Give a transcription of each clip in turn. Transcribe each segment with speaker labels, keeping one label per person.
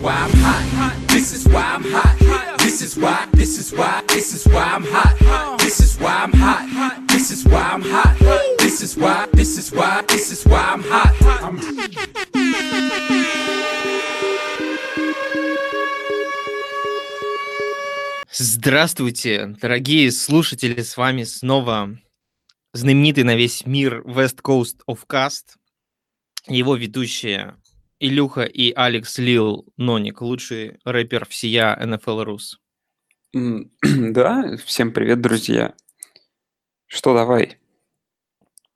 Speaker 1: why I'm hot. This is why I'm hot. This is why. This is why. This is why I'm hot. This is why I'm hot. This is why I'm hot. This is why. This is why. This is why I'm hot. I'm
Speaker 2: Здравствуйте, дорогие слушатели, с вами снова знаменитый на весь мир West Coast of Cast, его ведущие Илюха и Алекс Лил Ноник, лучший рэпер всея NFL Рус.
Speaker 3: Да, всем привет, друзья. Что, давай,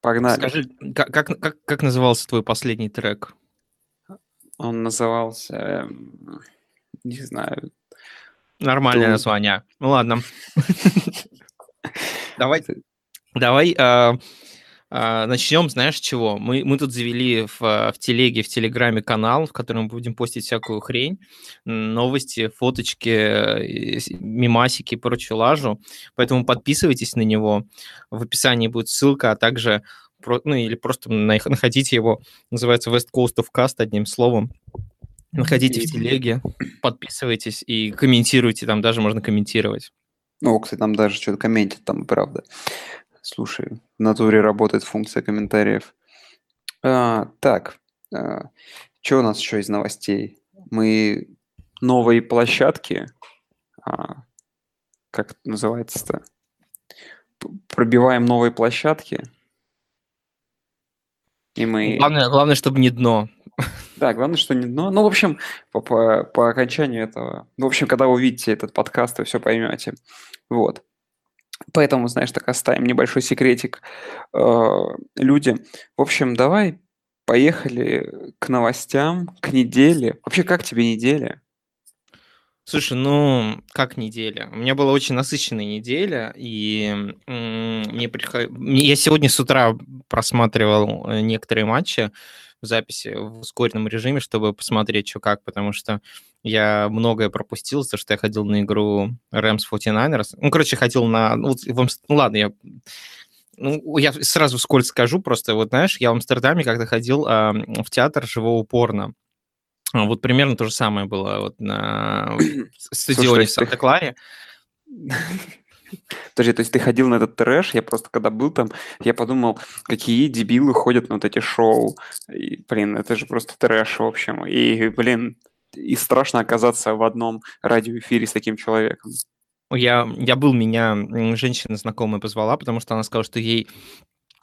Speaker 3: погнали.
Speaker 2: Скажи, как, как, как, как назывался твой последний трек?
Speaker 3: Он назывался, эм, не знаю,
Speaker 2: Нормальное
Speaker 3: Ту-
Speaker 2: название. Ну ладно. Давай, давай а, начнем, знаешь, чего? Мы, мы тут завели в, а, в телеге, в телеграме канал, в котором будем постить всякую хрень, новости, фоточки, э, и с- мемасики и прочую лажу. Поэтому подписывайтесь на него. В описании будет ссылка, а также ну или просто на- находите его. Называется West Coast of Cast одним словом. Находите в телеге, подписывайтесь и комментируйте, там даже можно комментировать.
Speaker 3: Ну, кстати, там даже что-то комментит, там, правда. Слушай, в натуре работает функция комментариев. А, так, что у нас еще из новостей? Мы новые площадки, а, как это называется-то? Пробиваем новые площадки. И мы...
Speaker 2: Главное, главное, чтобы не дно.
Speaker 3: Да, главное, что не дно. Ну, в общем, по, по, по окончанию этого... Ну, в общем, когда вы увидите этот подкаст, вы все поймете. Вот. Поэтому, знаешь, так оставим небольшой секретик э, людям. В общем, давай поехали к новостям, к неделе. Вообще, как тебе неделя?
Speaker 2: Слушай, ну, как неделя? У меня была очень насыщенная неделя, и мне приход... я сегодня с утра просматривал э, некоторые матчи в записи в ускоренном режиме, чтобы посмотреть, что как, потому что я многое пропустил, за что я ходил на игру Rams 49ers. Ну, короче, ходил на... Ну, вот в Амс- ну, ладно, я... Ну, я сразу вскользь скажу, просто вот, знаешь, я в Амстердаме когда ходил а, в театр живого порно. А, Вот примерно то же самое было вот на стадионе в Санта-Кларе.
Speaker 3: Подожди, то есть ты ходил на этот трэш, я просто когда был там, я подумал, какие дебилы ходят на вот эти шоу. И, блин, это же просто трэш, в общем. И, блин, и страшно оказаться в одном радиоэфире с таким человеком.
Speaker 2: Я, я был, меня женщина знакомая позвала, потому что она сказала, что ей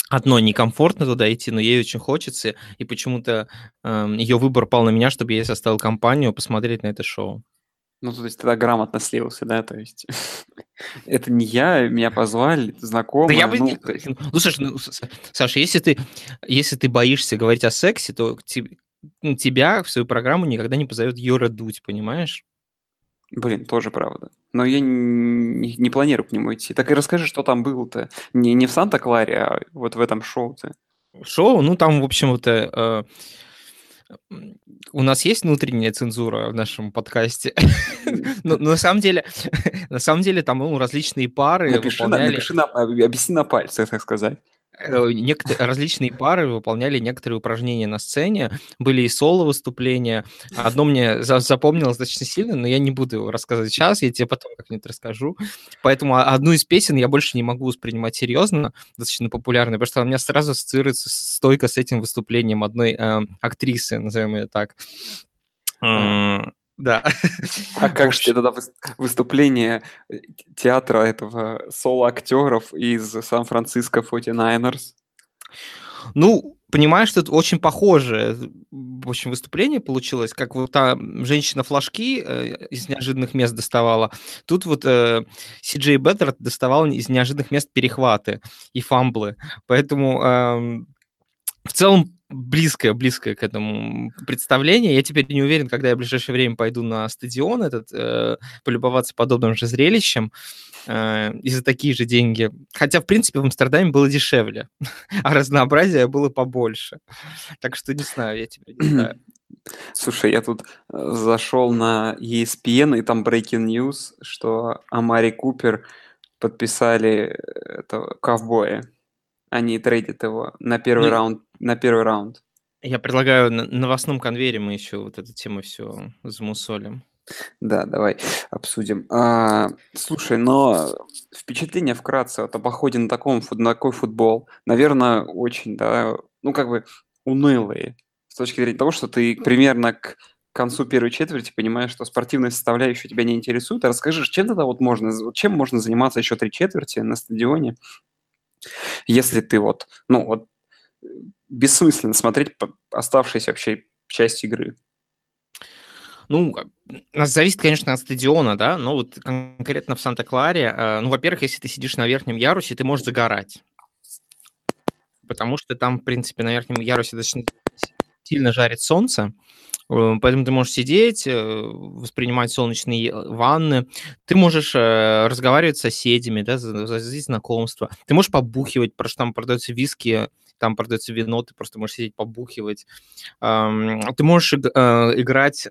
Speaker 2: одно некомфортно туда идти, но ей очень хочется, и почему-то ее выбор пал на меня, чтобы я составил компанию посмотреть на это шоу.
Speaker 3: Ну, то есть тогда грамотно слился, да, то есть это не я, меня позвали, это
Speaker 2: Да
Speaker 3: знакомые.
Speaker 2: я бы
Speaker 3: ну,
Speaker 2: не... Ну, слушай, ну, Саша, если ты, если ты боишься говорить о сексе, то те- ну, тебя в свою программу никогда не позовет Юра Дудь, понимаешь?
Speaker 3: Блин, тоже правда. Но я не, не планирую к нему идти. Так и расскажи, что там было-то. Не, не в Санта-Кларе, а вот в этом шоу-то.
Speaker 2: Шоу, ну, там, в общем, вот... э, у нас есть внутренняя цензура в нашем подкасте. Ну, на самом деле, на самом деле там ну, различные пары
Speaker 3: Напиши, напиши на, об- объясни на пальцах, так сказать.
Speaker 2: Э, некотор- различные пары выполняли некоторые упражнения на сцене, были и соло выступления. Одно мне за- запомнилось достаточно сильно, но я не буду рассказывать сейчас, я тебе потом как-нибудь расскажу. Поэтому одну из песен я больше не могу воспринимать серьезно, достаточно популярной, потому что она у меня сразу ассоциируется стойко с этим выступлением одной э, актрисы, назовем ее так. М, Да.
Speaker 3: А как же тогда выс- выступление э, театра этого соло-актеров из Сан-Франциско 49ers?
Speaker 2: Ну, понимаешь, тут очень похожее в общем, выступление получилось, как вот та женщина флажки э, из неожиданных мест доставала. Тут вот э, Си-Джей Беттер доставал из неожиданных мест перехваты и фамблы. Поэтому эм, в целом близкое, близкое к этому представление. Я теперь не уверен, когда я в ближайшее время пойду на стадион этот, э, полюбоваться подобным же зрелищем э, и за такие же деньги. Хотя, в принципе, в Амстердаме было дешевле, а разнообразия было побольше. Так что не знаю, я тебя не знаю.
Speaker 3: Слушай, я тут э, зашел на ESPN, и там breaking news, что Амари Купер подписали э, этого ковбоя. Они трейдят его на первый раунд. На первый раунд.
Speaker 2: Я предлагаю на новостном конвейере мы еще вот эту тему все замусолим.
Speaker 3: Да, давай обсудим. А, слушай, но впечатление вкратце вот об походе на, таком, на такой футбол, наверное, очень, да, ну, как бы унылые. С точки зрения того, что ты примерно к концу первой четверти понимаешь, что спортивная составляющая тебя не интересует. А расскажи, чем тогда вот можно, чем можно заниматься еще три четверти на стадионе, если ты вот, ну, вот бессмысленно смотреть оставшиеся вообще часть игры.
Speaker 2: Ну, зависит, конечно, от стадиона, да, но вот конкретно в Санта-Кларе, э, ну, во-первых, если ты сидишь на верхнем ярусе, ты можешь загорать, потому что там, в принципе, на верхнем ярусе достаточно сильно жарит солнце, э, поэтому ты можешь сидеть, э, воспринимать солнечные ванны, ты можешь разговаривать с соседями, да, заводить знакомства, ты можешь побухивать, потому что там продаются виски, там продается вино, ты просто можешь сидеть побухивать. Ты можешь играть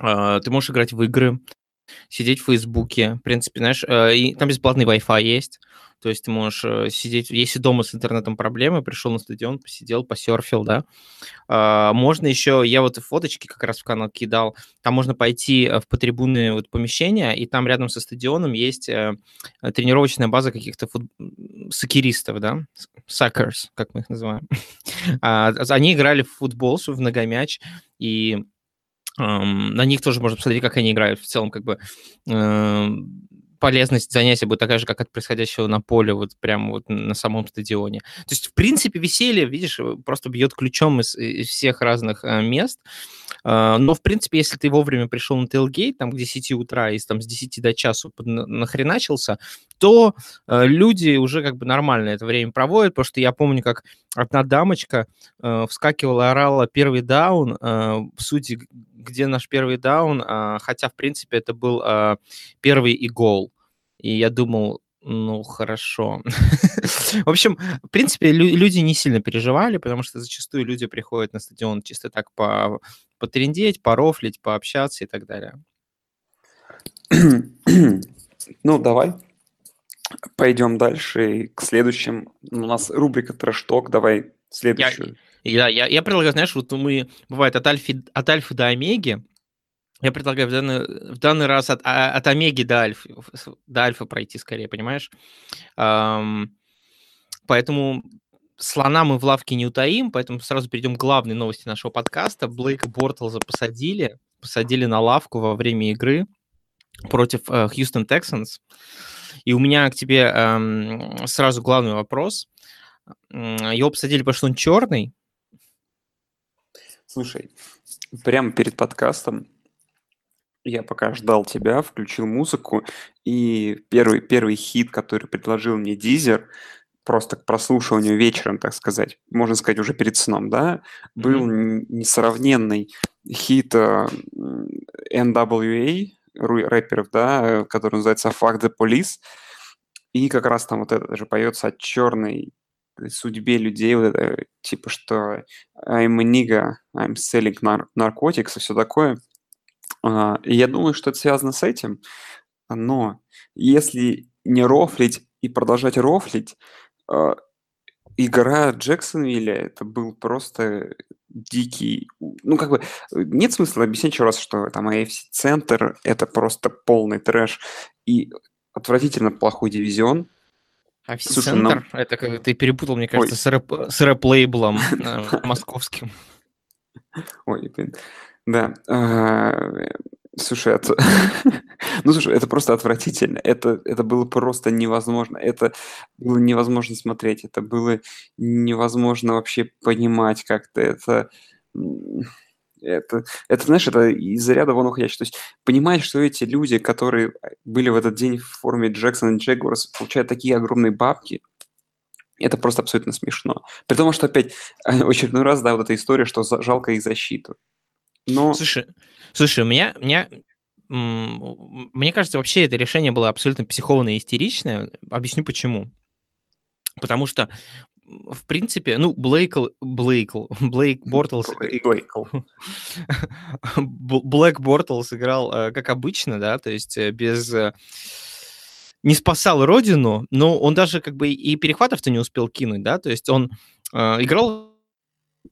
Speaker 2: а, ты можешь играть в игры, сидеть в Фейсбуке. В принципе, знаешь, э, и там бесплатный Wi-Fi есть. То есть ты можешь э, сидеть, если дома с интернетом проблемы, пришел на стадион, посидел, посерфил, да. А, можно еще, я вот фоточки как раз в канал кидал, там можно пойти э, в потрибунные вот помещения, и там рядом со стадионом есть тренировочная база каких-то фут... сокеристов, да, suckers, как мы их называем. А, они играли в футбол, в многомяч, и на них тоже можно посмотреть, как они играют. В целом, как бы эм, полезность занятия будет такая же, как от происходящего на поле, вот прямо вот на самом стадионе. То есть, в принципе, веселье, видишь, э, просто бьет ключом из, из всех разных э, мест. Э, но, в принципе, если ты вовремя пришел на tailgate, там, к 10 утра, и там с 10 до часу нахреначился, то э, люди уже как бы нормально это время проводят, потому что я помню, как одна дамочка э, вскакивала, орала первый даун, э, сути, где наш первый даун, э, хотя, в принципе, это был э, первый и гол. И я думал, ну, хорошо. В общем, в принципе, люди не сильно переживали, потому что зачастую люди приходят на стадион чисто так по потрендеть, порофлить, пообщаться и так далее.
Speaker 3: Ну, давай пойдем дальше к следующим. У нас рубрика «Трэш-ток». Давай следующую.
Speaker 2: Я, я, я предлагаю, знаешь, вот мы, бывает, от альфы, от альфы до омеги, я предлагаю в данный, в данный раз от, а, от омеги до альфы, до альфа пройти скорее, понимаешь? Um, поэтому слона мы в лавке не утаим, поэтому сразу перейдем к главной новости нашего подкаста. Блейка Бортлза посадили, посадили на лавку во время игры против Хьюстон uh, Texans. И у меня к тебе um, сразу главный вопрос. Его посадили, потому что он черный?
Speaker 3: Слушай, прямо перед подкастом я пока ждал тебя, включил музыку, и первый, первый хит, который предложил мне Дизер, просто к прослушиванию вечером, так сказать, можно сказать, уже перед сном, да, был mm-hmm. несравненный хит э, NWA, рэперов, да, который называется «Fuck the Police», и как раз там вот это же поется о черной судьбе людей, вот это, типа, что I'm a nigga, I'm selling nar- narcotics и все такое – а, и я думаю, что это связано с этим. Но если не рофлить и продолжать рофлить, а, игра Джексонвилля это был просто дикий... Ну, как бы, нет смысла объяснять еще раз, что там AFC-центр — это просто полный трэш и отвратительно плохой дивизион.
Speaker 2: AFC-центр? Нам... Это как ты перепутал, мне кажется, с, рэп, с рэп-лейблом э, московским.
Speaker 3: Ой, блин. Да. А, слушай, это... ну, слушай, это просто отвратительно. Это, это было просто невозможно. Это было невозможно смотреть. Это было невозможно вообще понимать как-то. Это... Это, это, знаешь, это из ряда вон уходящий. То есть понимать, что эти люди, которые были в этот день в форме Джексона и Джегорс, получают такие огромные бабки, это просто абсолютно смешно. При том, что опять очередной раз, да, вот эта история, что жалко их защиту.
Speaker 2: Но... Слушай, слушай, у меня, у меня мне кажется, вообще это решение было абсолютно психованное и истеричное. Объясню почему. Потому что, в принципе, ну, Блейкл, Блейкл, Блейк Бортлс... Блейкл. Блэк Бортлс играл э, как обычно, да, то есть э, без... Э, не спасал родину, но он даже как бы и перехватов-то не успел кинуть, да, то есть он играл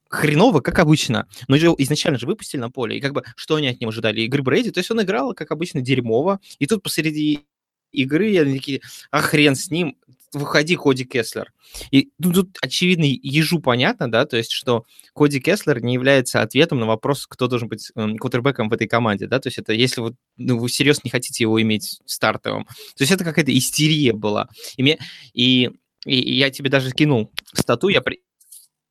Speaker 2: хреново, как обычно. Но же изначально же выпустили на поле, и как бы что они от него ожидали? Игры Брейди, то есть он играл, как обычно, дерьмово, и тут посреди игры я такие, а хрен с ним, выходи, Коди Кеслер. И ну, тут, очевидно, ежу понятно, да, то есть, что Коди Кеслер не является ответом на вопрос, кто должен быть э, квотербеком в этой команде, да, то есть это если вот, ну, вы серьезно не хотите его иметь стартовым. То есть это какая-то истерия была. И, мне, и, и я тебе даже кинул стату, я, при,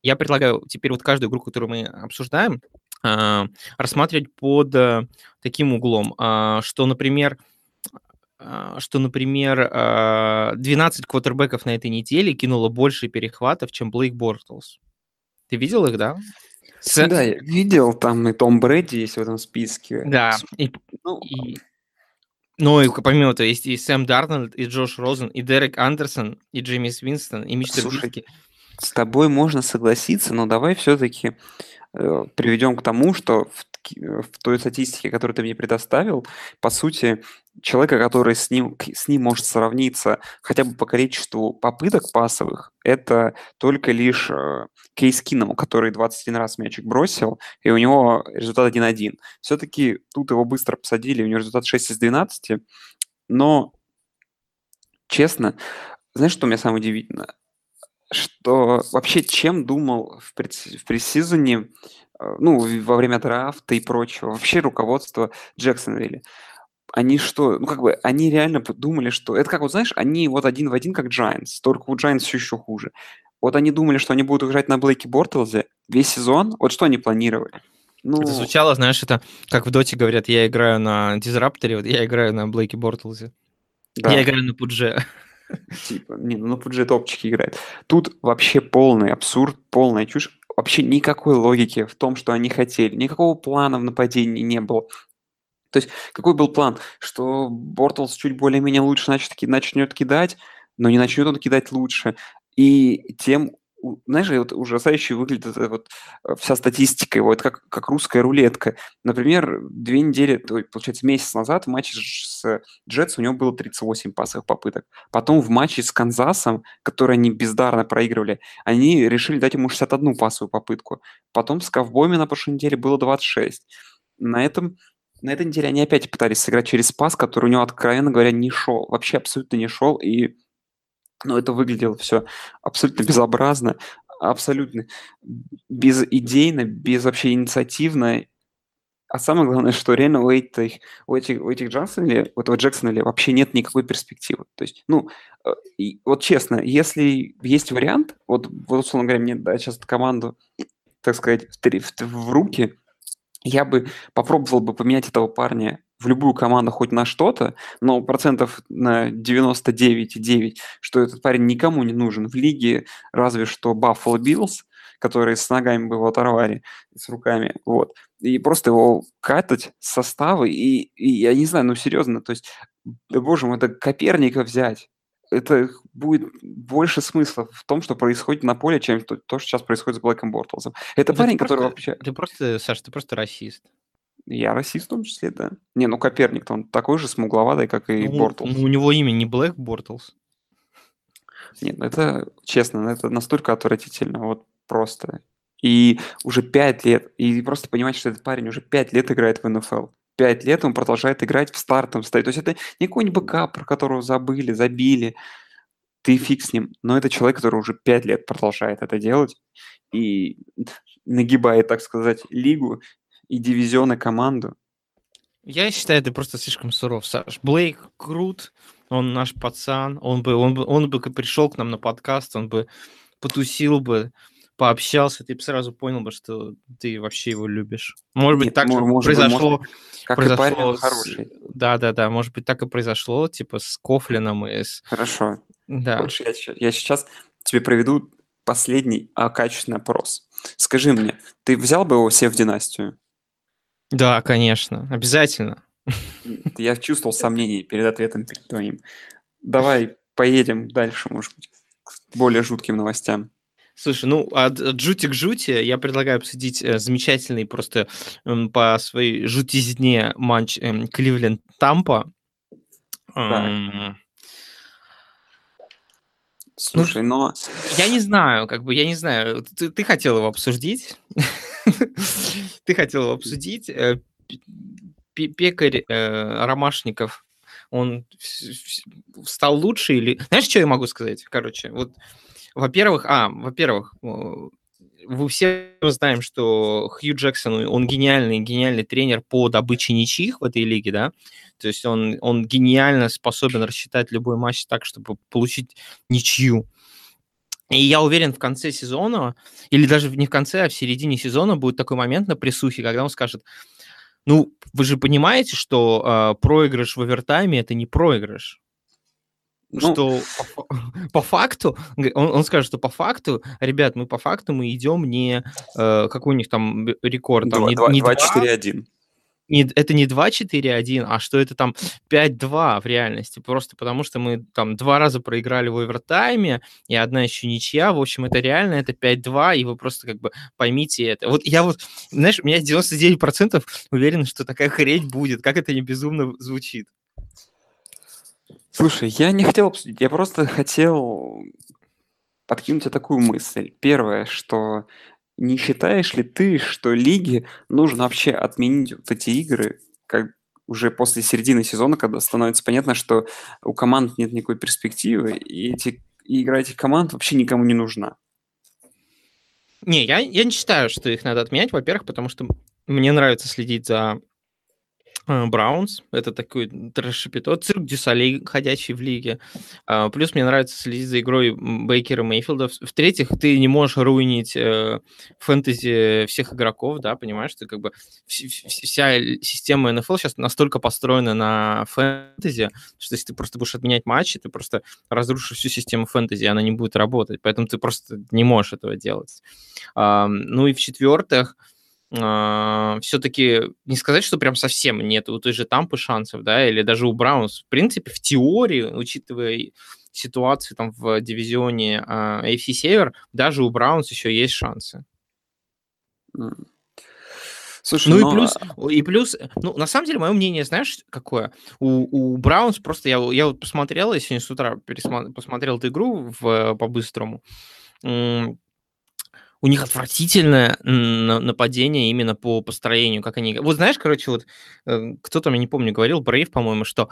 Speaker 2: я предлагаю теперь вот каждую игру, которую мы обсуждаем, э, рассматривать под э, таким углом, э, что, например, а, что, например, 12 а, квотербеков на этой неделе кинуло больше перехватов, чем Блейк Бортлс. Ты видел их, да?
Speaker 3: С... Да, я видел, там и Том Брэди есть в этом списке.
Speaker 2: Да, и, ну, и, ну, и помимо этого есть и Сэм Дарнольд, и Джош Розен, и Дерек Андерсон, и Джеймис Винстон, и Мистер Слушай,
Speaker 3: С тобой можно согласиться, но давай все-таки э, приведем к тому, что в в той статистике, которую ты мне предоставил, по сути, человека, который с ним, с ним может сравниться хотя бы по количеству попыток пасовых, это только лишь э, Кейс Киннелл, который 21 раз мячик бросил, и у него результат 1-1. Все-таки тут его быстро посадили, у него результат 6 из 12, но, честно, знаешь, что меня самое удивительное? Что вообще чем думал в, пред, в пресизоне Э, ну, во время драфта и прочего, вообще руководство Джексонвилля. Они что, ну как бы, они реально подумали, что... Это как, вот знаешь, они вот один в один, как Giants, только у Giants все еще хуже. Вот они думали, что они будут играть на Блейке Бортлзе весь сезон. Вот что они планировали?
Speaker 2: Ну... Это звучало, знаешь, это как в Доте говорят, я играю на Дизрапторе, вот я играю на Блейке Бортлзе. Да. Я играю на Пудже.
Speaker 3: Типа, не, ну Пудже топчики играет. Тут вообще полный абсурд, полная чушь вообще никакой логики в том, что они хотели, никакого плана в нападении не было. То есть какой был план? Что Бортлс чуть более-менее лучше начнет, начнет кидать, но не начнет он кидать лучше. И тем знаешь, вот ужасающе выглядит вот э, вся статистика его, это как, как русская рулетка. Например, две недели, получается, месяц назад в матче с Джетс у него было 38 пасовых попыток. Потом в матче с Канзасом, который они бездарно проигрывали, они решили дать ему 61 пасовую попытку. Потом с Ковбойми на прошлой неделе было 26. На этом на этой неделе они опять пытались сыграть через пас, который у него, откровенно говоря, не шел. Вообще абсолютно не шел. И но это выглядело все абсолютно безобразно, абсолютно безидейно, без вообще инициативно. А самое главное, что реально у этих, у этих, у этих Джонсонли, у этого Джексона вообще нет никакой перспективы. То есть, ну, э, вот честно, если есть вариант, вот, вот условно говоря, мне дать сейчас команду, так сказать, в, в, в руки, я бы попробовал бы поменять этого парня в любую команду хоть на что-то, но процентов на 99,9, что этот парень никому не нужен в лиге, разве что Buffalo Bills, которые с ногами бы его оторвали, с руками, вот. И просто его катать составы, и, и я не знаю, ну серьезно, то есть, да боже мой, это Коперника взять, это будет больше смысла в том, что происходит на поле, чем то, то что сейчас происходит с Блэком Бортлзом. Это да парень, который вообще...
Speaker 2: Ты просто, Саш, ты просто расист.
Speaker 3: Я расист в том числе, да. Не, ну Коперник, он такой же смугловатый, как и ну, Бортлс.
Speaker 2: Ну, у него имя не Блейк Бортлс.
Speaker 3: Нет, ну это, честно, ну, это настолько отвратительно, вот просто. И уже пять лет, и просто понимать, что этот парень уже пять лет играет в НФЛ. Пять лет он продолжает играть в стартом стоит. То есть это не какой-нибудь backup, про которого забыли, забили. Да фиг с ним. Но это человек, который уже пять лет продолжает это делать и нагибает, так сказать, лигу и дивизионы команду.
Speaker 2: Я считаю, ты просто слишком суров, Саш. Блейк крут, он наш пацан, он бы, он бы, он бы пришел к нам на подкаст, он бы потусил бы, пообщался, ты бы сразу понял бы, что ты вообще его любишь. Может быть, Нет, так может, произошло. Может,
Speaker 3: как произошло и парень с... хороший.
Speaker 2: Да, да, да. Может быть, так и произошло, типа с Кофлином и с.
Speaker 3: Хорошо. Да. Лучше я, я сейчас тебе проведу последний а, качественный опрос. Скажи мне, ты взял бы его себе в династию?
Speaker 2: Да, конечно, обязательно.
Speaker 3: Я чувствовал сомнения перед ответом перед твоим. Давай поедем дальше, может быть, к более жутким новостям.
Speaker 2: Слушай, ну, от жути к жути я предлагаю обсудить э, замечательный просто по своей жутизне матч э, Кливленд-Тампа.
Speaker 3: Слушай, но...
Speaker 2: Я не знаю, как бы, я не знаю. Ты, ты хотел его обсудить. Ты хотел обсудить. Э, пекарь э, Ромашников, он стал лучше или... Знаешь, что я могу сказать? Короче, вот, во-первых, а, во-первых, вы все знаем, что Хью Джексон, он гениальный, гениальный тренер по добыче ничьих в этой лиге, да, то есть он, он гениально способен рассчитать любой матч так, чтобы получить ничью. И я уверен, в конце сезона, или даже не в конце, а в середине сезона будет такой момент на присухе, когда он скажет, ну, вы же понимаете, что э, проигрыш в овертайме – это не проигрыш. Ну, что по, по факту, он, он скажет, что по факту, ребят, мы по факту мы идем не, э, какой у них там рекорд, там,
Speaker 3: 2,
Speaker 2: не,
Speaker 3: 2, 2-4-1
Speaker 2: не, это не 2-4-1, а что это там 5-2 в реальности, просто потому что мы там два раза проиграли в овертайме, и одна еще ничья, в общем, это реально, это 5-2, и вы просто как бы поймите это. Вот я вот, знаешь, у меня 99% уверен, что такая хрень будет, как это не безумно звучит.
Speaker 3: Слушай, я не хотел обсудить, я просто хотел подкинуть тебе такую мысль. Первое, что не считаешь ли ты, что лиге нужно вообще отменить вот эти игры, как уже после середины сезона, когда становится понятно, что у команд нет никакой перспективы, и, эти, и игра этих команд вообще никому не нужна?
Speaker 2: Не, я, я не считаю, что их надо отменять, во-первых, потому что мне нравится следить за Браунс. Это такой трэш-шапито. Цирк дю Солей, ходящий в лиге. А, плюс мне нравится следить за игрой Бейкера Мейфилда. В-третьих, ты не можешь ruin ить э, фэнтези всех игроков, да, понимаешь? Ты как бы вся система НФЛ сейчас настолько построена на фэнтези, что если ты просто будешь отменять матчи, ты просто разрушишь всю систему фэнтези, она не будет работать. Поэтому ты просто не можешь этого делать. Ну и в-четвертых, а, все-таки не сказать, что прям совсем нет у той же Тампы шансов, да, или даже у Браунс. В принципе, в теории, учитывая ситуацию там в дивизионе uh, AFC Север, даже у Браунс еще есть шансы. Слушай, ну но... и плюс, и плюс, ну на самом деле мое мнение, знаешь, какое? У, у Браунс просто я, я вот посмотрел, я сегодня с утра пересмотрел, посмотрел эту игру в, по-быстрому у них отвратительное нападение именно по построению, как они... Вот знаешь, короче, вот э, кто-то, я не помню, говорил, Брейв, по-моему, что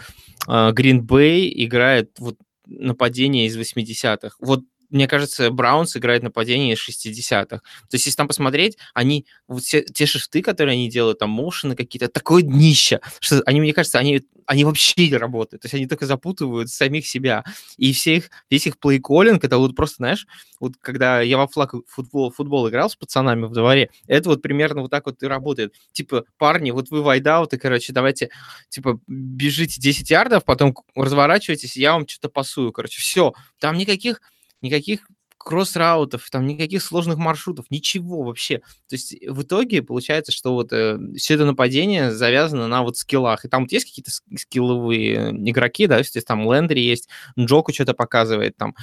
Speaker 2: Green Bay играет вот нападение из 80-х. Вот мне кажется, Браунс играет нападение из 60-х. То есть, если там посмотреть, они, вот все, те шифты, которые они делают, там, мошены какие-то, такое днище, что они, мне кажется, они, они вообще не работают. То есть, они только запутывают самих себя. И все их, весь их плей-коллинг, это вот просто, знаешь, вот когда я во флаг футбол, футбол играл с пацанами в дворе, это вот примерно вот так вот и работает. Типа, парни, вот вы вайдауты, короче, давайте, типа, бежите 10 ярдов, потом разворачивайтесь, я вам что-то пасую, короче, все. Там никаких никаких кросс-раутов, там никаких сложных маршрутов, ничего вообще. То есть в итоге получается, что вот э, все это нападение завязано на вот скиллах. И там вот есть какие-то скилловые игроки, да, то есть там Лендри есть, Джоку что-то показывает, там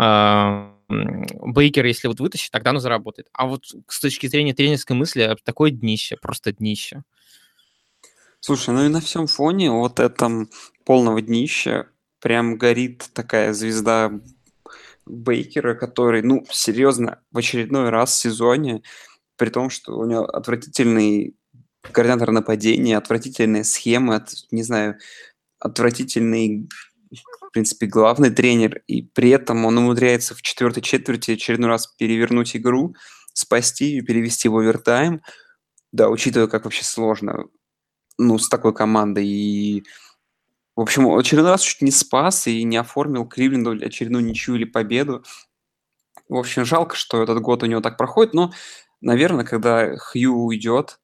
Speaker 2: э, Бейкер, если вот вытащит, тогда оно заработает. А вот с точки зрения тренерской мысли, такое днище, просто днище.
Speaker 3: Слушай, ну и на всем фоне вот этом полного днища прям горит такая звезда Бейкера, который, ну, серьезно, в очередной раз в сезоне, при том, что у него отвратительный координатор нападения, отвратительная схема, от, не знаю, отвратительный, в принципе, главный тренер, и при этом он умудряется в четвертой четверти очередной раз перевернуть игру, спасти и перевести в овертайм. Да, учитывая, как вообще сложно, ну, с такой командой и в общем, очередной раз чуть не спас и не оформил Кливленду очередную ничью или победу. В общем, жалко, что этот год у него так проходит, но, наверное, когда Хью уйдет,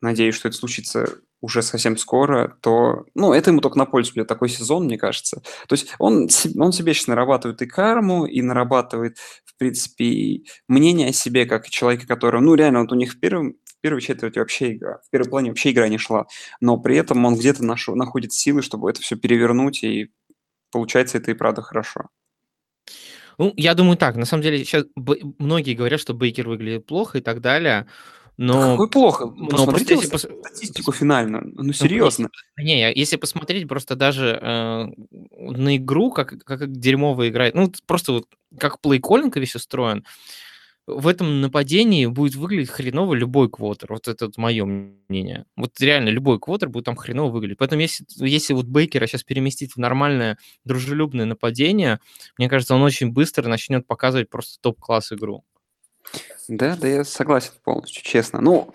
Speaker 3: надеюсь, что это случится уже совсем скоро, то, ну, это ему только на пользу будет такой сезон, мне кажется. То есть он, он себе сейчас нарабатывает и карму, и нарабатывает, в принципе, и мнение о себе, как человека, который, ну, реально, вот у них в первом, в первой четверти вообще игра, в первом плане вообще игра не шла, но при этом он где-то нашел, находит силы, чтобы это все перевернуть, и получается это и правда хорошо.
Speaker 2: Ну, я думаю так, на самом деле сейчас многие говорят, что Бейкер выглядит плохо и так далее. Но,
Speaker 3: Какой плохо.
Speaker 2: но
Speaker 3: Посмотрите
Speaker 2: просто если пос-
Speaker 3: статистику финальную. Ну,
Speaker 2: Ну,
Speaker 3: серьезно.
Speaker 2: не, я- если посмотреть просто даже э, на игру, как, как дерьмово играет, ну, просто вот как плей-коллинг весь устроен, в этом нападении будет выглядеть хреново любой квотер. Вот это мое мнение. Вот реально любой квотер будет там хреново выглядеть. Поэтому если, если вот Бейкера сейчас переместить в нормальное дружелюбное нападение, мне кажется, он очень быстро начнет показывать просто топ-класс игру.
Speaker 3: Да, да, я согласен полностью, честно. Ну,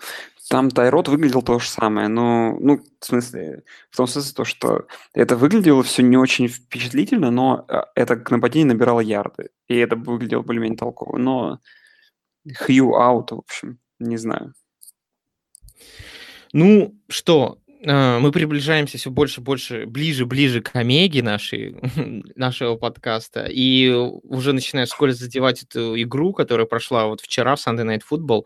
Speaker 3: там Тайрот выглядел то же самое, но, ну, в смысле, в том смысле то, что это выглядело все не очень впечатлительно, но а, это к нападению набирало ярды, и это выглядело более-менее толково. Но Хью аут, в общем, не знаю.
Speaker 2: Ну что, э, мы приближаемся все больше и больше, ближе, ближе к омеге нашей, нашего подкаста, и уже начинаю вскоре задевать эту игру, которая прошла вот вчера в Sunday Night Football,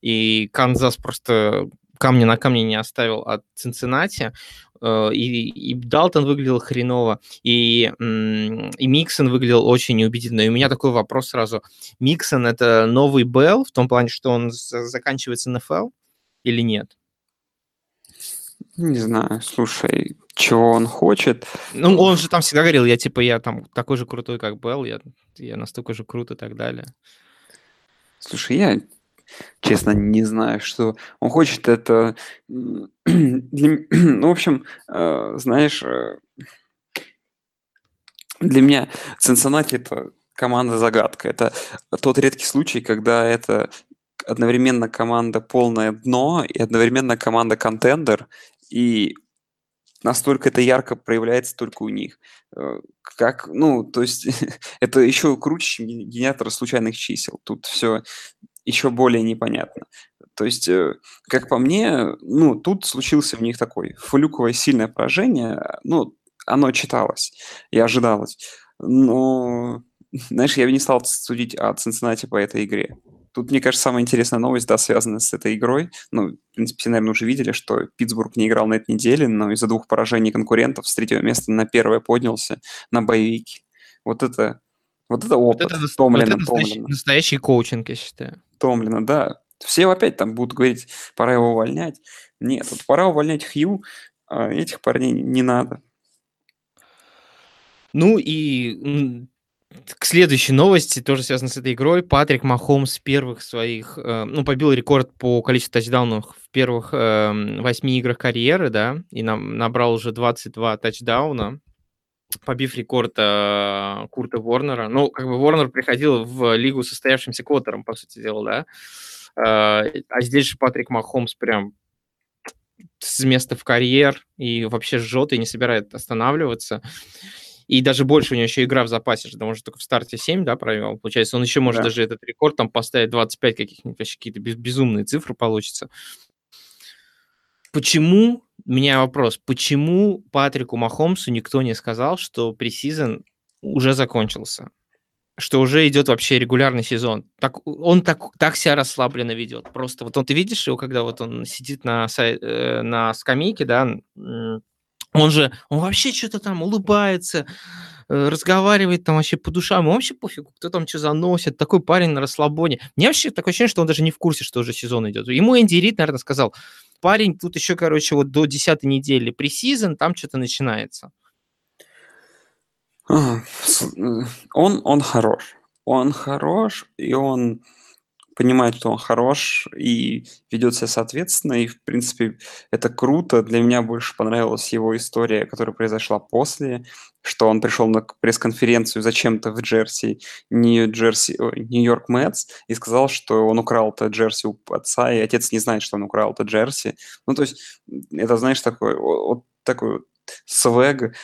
Speaker 2: и Канзас просто камня на камне не оставил от Цинциннати, и, и Далтон выглядел хреново, и, и Миксон выглядел очень неубедительно. И у меня такой вопрос сразу. Миксон — это новый Белл в том плане, что он за- заканчивается НФЛ или нет?
Speaker 3: Не знаю, слушай, чего он хочет.
Speaker 2: Ну, он же там всегда говорил, я типа, я там такой же крутой, как Белл, я, я настолько же крут и так далее.
Speaker 3: Слушай, я честно не знаю, что он хочет. Это, ну, в общем, э, знаешь, э, для меня Цинциннати это команда-загадка. Это тот редкий случай, когда это одновременно команда полное дно и одновременно команда-контендер, и настолько это ярко проявляется только у них. Э, Как, ну, то есть это еще круче, чем ген- генератор случайных чисел. Тут все еще более непонятно. То есть, э, как по мне, ну, тут случился у них такой флюковое сильное поражение. а, Ну, оно читалось и ожидалось. Но, знаешь, я бы не стал судить о Цинциннати по этой игре. Тут, мне кажется, самая интересная новость, да, связана с этой игрой. Ну, в принципе, все, наверное, уже видели, что Питтсбург не играл на этой неделе, но из-за двух поражений конкурентов с третьего места на первое поднялся на боевики. Вот это, вот это
Speaker 2: Вот
Speaker 3: опыт.
Speaker 2: это, нас- вот
Speaker 3: Томлина,
Speaker 2: это настоящий,
Speaker 3: Томлина.
Speaker 2: настоящий коучинг, я считаю.
Speaker 3: Томлина, да. Все опять там будут говорить, пора его увольнять. Нет, вот пора увольнять Хью, а этих парней не надо.
Speaker 2: Ну и к следующей новости, тоже связано с этой игрой. Патрик Махомс первых своих, э, ну, побил рекорд по количеству тачдаунов в первых эм, восьми играх карьеры, да, и нам набрал уже 22 тачдауна, побив рекорд э, Курта Ворнера. Ну, как бы Ворнер приходил в лигу состоявшимся квотером, по сути дела, да. Э, а здесь же Патрик Махомс прям с места в карьер и вообще жжет и не собирает останавливаться. И даже больше у него еще игра в запасе, что он же только в старте 7, да, провел. Получается, он еще может
Speaker 3: Да.
Speaker 2: даже этот рекорд там поставить 25 каких-нибудь, вообще какие-то без- безумные цифры получится. Почему, у меня вопрос, почему Патрику Махомсу никто не сказал, что пресизон уже закончился? Что уже идет вообще регулярный сезон. Так, он так, так себя расслабленно ведет. Просто вот он, ты видишь его, когда вот он сидит на, э, на скамейке, да, он же, он вообще что-то там улыбается, разговаривает там вообще по душам, ему вообще пофигу, кто там что заносит, такой парень на расслабоне. Мне вообще такое ощущение, что он даже не в курсе, что уже сезон идет. Ему Энди Рид, наверное, сказал, парень, тут еще, короче, вот до 10 недели пресизон, там что-то начинается.
Speaker 3: А, э, Он, он хорош. Он хорош, и он понимает, что он хорош, и ведет себя соответственно, и, в принципе, это круто. Для меня больше понравилась его история, которая произошла после, что он пришел на пресс-конференцию зачем-то в Джерси, Нью-Джерси, Нью-Йорк Мэтс, и сказал, что он украл это Джерси у отца, и отец не знает, что он украл это Джерси. Ну, то есть, это, знаешь, такой, вот такой вот свег,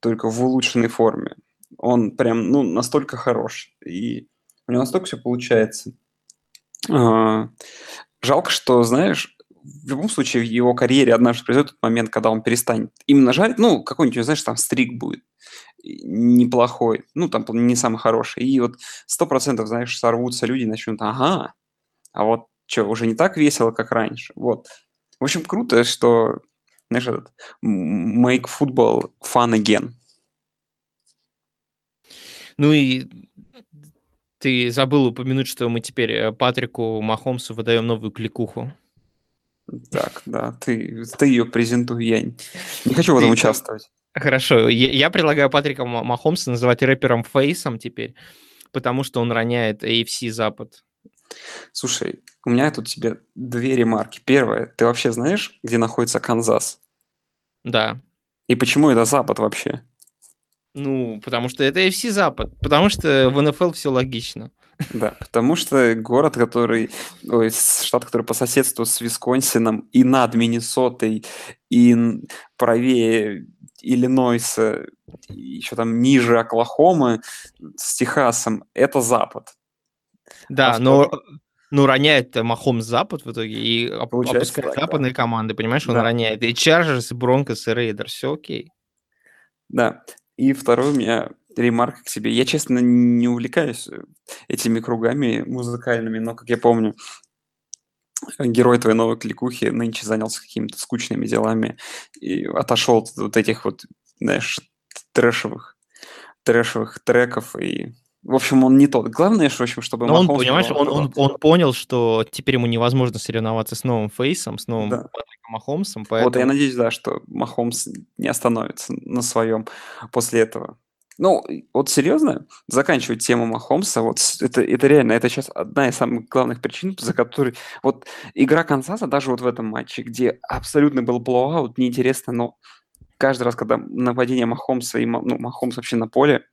Speaker 3: только в улучшенной форме. Он прям, ну, настолько хорош, и у него настолько все получается. А, Жалко, что, знаешь, в любом случае в его карьере однажды произойдет тот момент, когда он перестанет именно жарить, ну, какой-нибудь, знаешь, там стрик будет неплохой, ну, там не самый хороший, и вот сто процентов, знаешь, сорвутся люди и начнут, ага, а вот что, уже не так весело, как раньше, вот. В общем, круто, что, знаешь, этот make football fun again.
Speaker 2: Ну и Ты забыл упомянуть, что мы теперь э, Патрику Махомсу выдаем новую кликуху.
Speaker 3: Так, да, ты, ты ее презентуй, я не хочу в этом участвовать.
Speaker 2: Хорошо, я, я предлагаю Патрика Махомса называть рэпером Фейсом теперь, потому что он роняет AFC Запад.
Speaker 3: Слушай, у меня тут тебе две ремарки. Первое, ты вообще знаешь, где находится Канзас?
Speaker 2: Да.
Speaker 3: И почему это Запад вообще?
Speaker 2: Ну, потому что это AFC Запад, потому что в НФЛ все логично.
Speaker 3: Да, потому что город, который, ой, штат, который по соседству с Висконсином и над Миннесотой, и правее Иллинойса, еще там ниже Оклахомы с Техасом, это Запад.
Speaker 2: Да, а но что? ну, роняет Махом Запад в итоге и Получается опускает так, западные да. команды, понимаешь, он да. роняет и Чарджерс, и Бронкос, и Рейдерс, все окей.
Speaker 3: Да, и второй у меня ремарка к себе. Я, честно, не увлекаюсь э, этими кругами музыкальными, но, как я помню, герой твоей новой кликухи нынче занялся какими-то скучными делами и отошел от вот этих вот, знаешь, трэшевых, трэшевых треков и в общем, он не тот. Главное, что, в общем, чтобы...
Speaker 2: Но он, понимаешь, он, он, он понял, что теперь ему невозможно соревноваться с новым Фейсом, с новым да. Махомсом.
Speaker 3: Поэтому... Вот, я надеюсь, да, что Махомс не остановится на своем после этого. Ну, вот серьезно, заканчивать тему Махомса, вот это, это реально, это сейчас одна из самых главных причин, за которой вот игра Канзаса, даже вот в этом матче, где абсолютно был blowout, неинтересно, но каждый раз, когда нападение Махомса и ну, Махомс вообще на поле,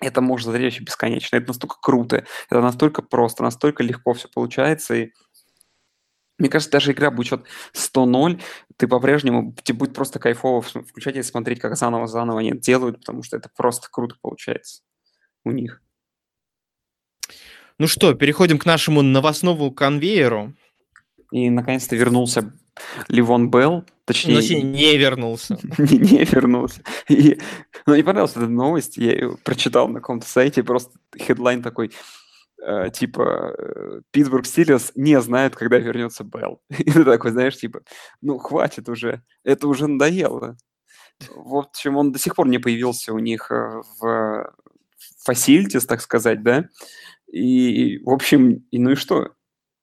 Speaker 3: это может зрелище бесконечно. Это настолько круто, это настолько просто, настолько легко все получается, и мне кажется, даже игра будет счет 100-0, ты по-прежнему, тебе будет просто кайфово включать и смотреть, как заново-заново они это делают, потому что это просто круто получается у них.
Speaker 2: Ну что, переходим к нашему новостному конвейеру.
Speaker 3: И наконец-то вернулся Левеон Белл, точнее... Ну,
Speaker 2: точнее, не вернулся.
Speaker 3: не, не вернулся. И, ну, мне понравилась эта новость, я ее прочитал на каком-то сайте, просто headline такой, э, типа, э, Питтсбург Стилерз не знают, когда вернется Белл. И ты такой, знаешь, типа, ну, хватит уже, это уже надоело. В общем, он до сих пор не появился у них э, в facilities, так сказать, да, и, в общем, и ну и что?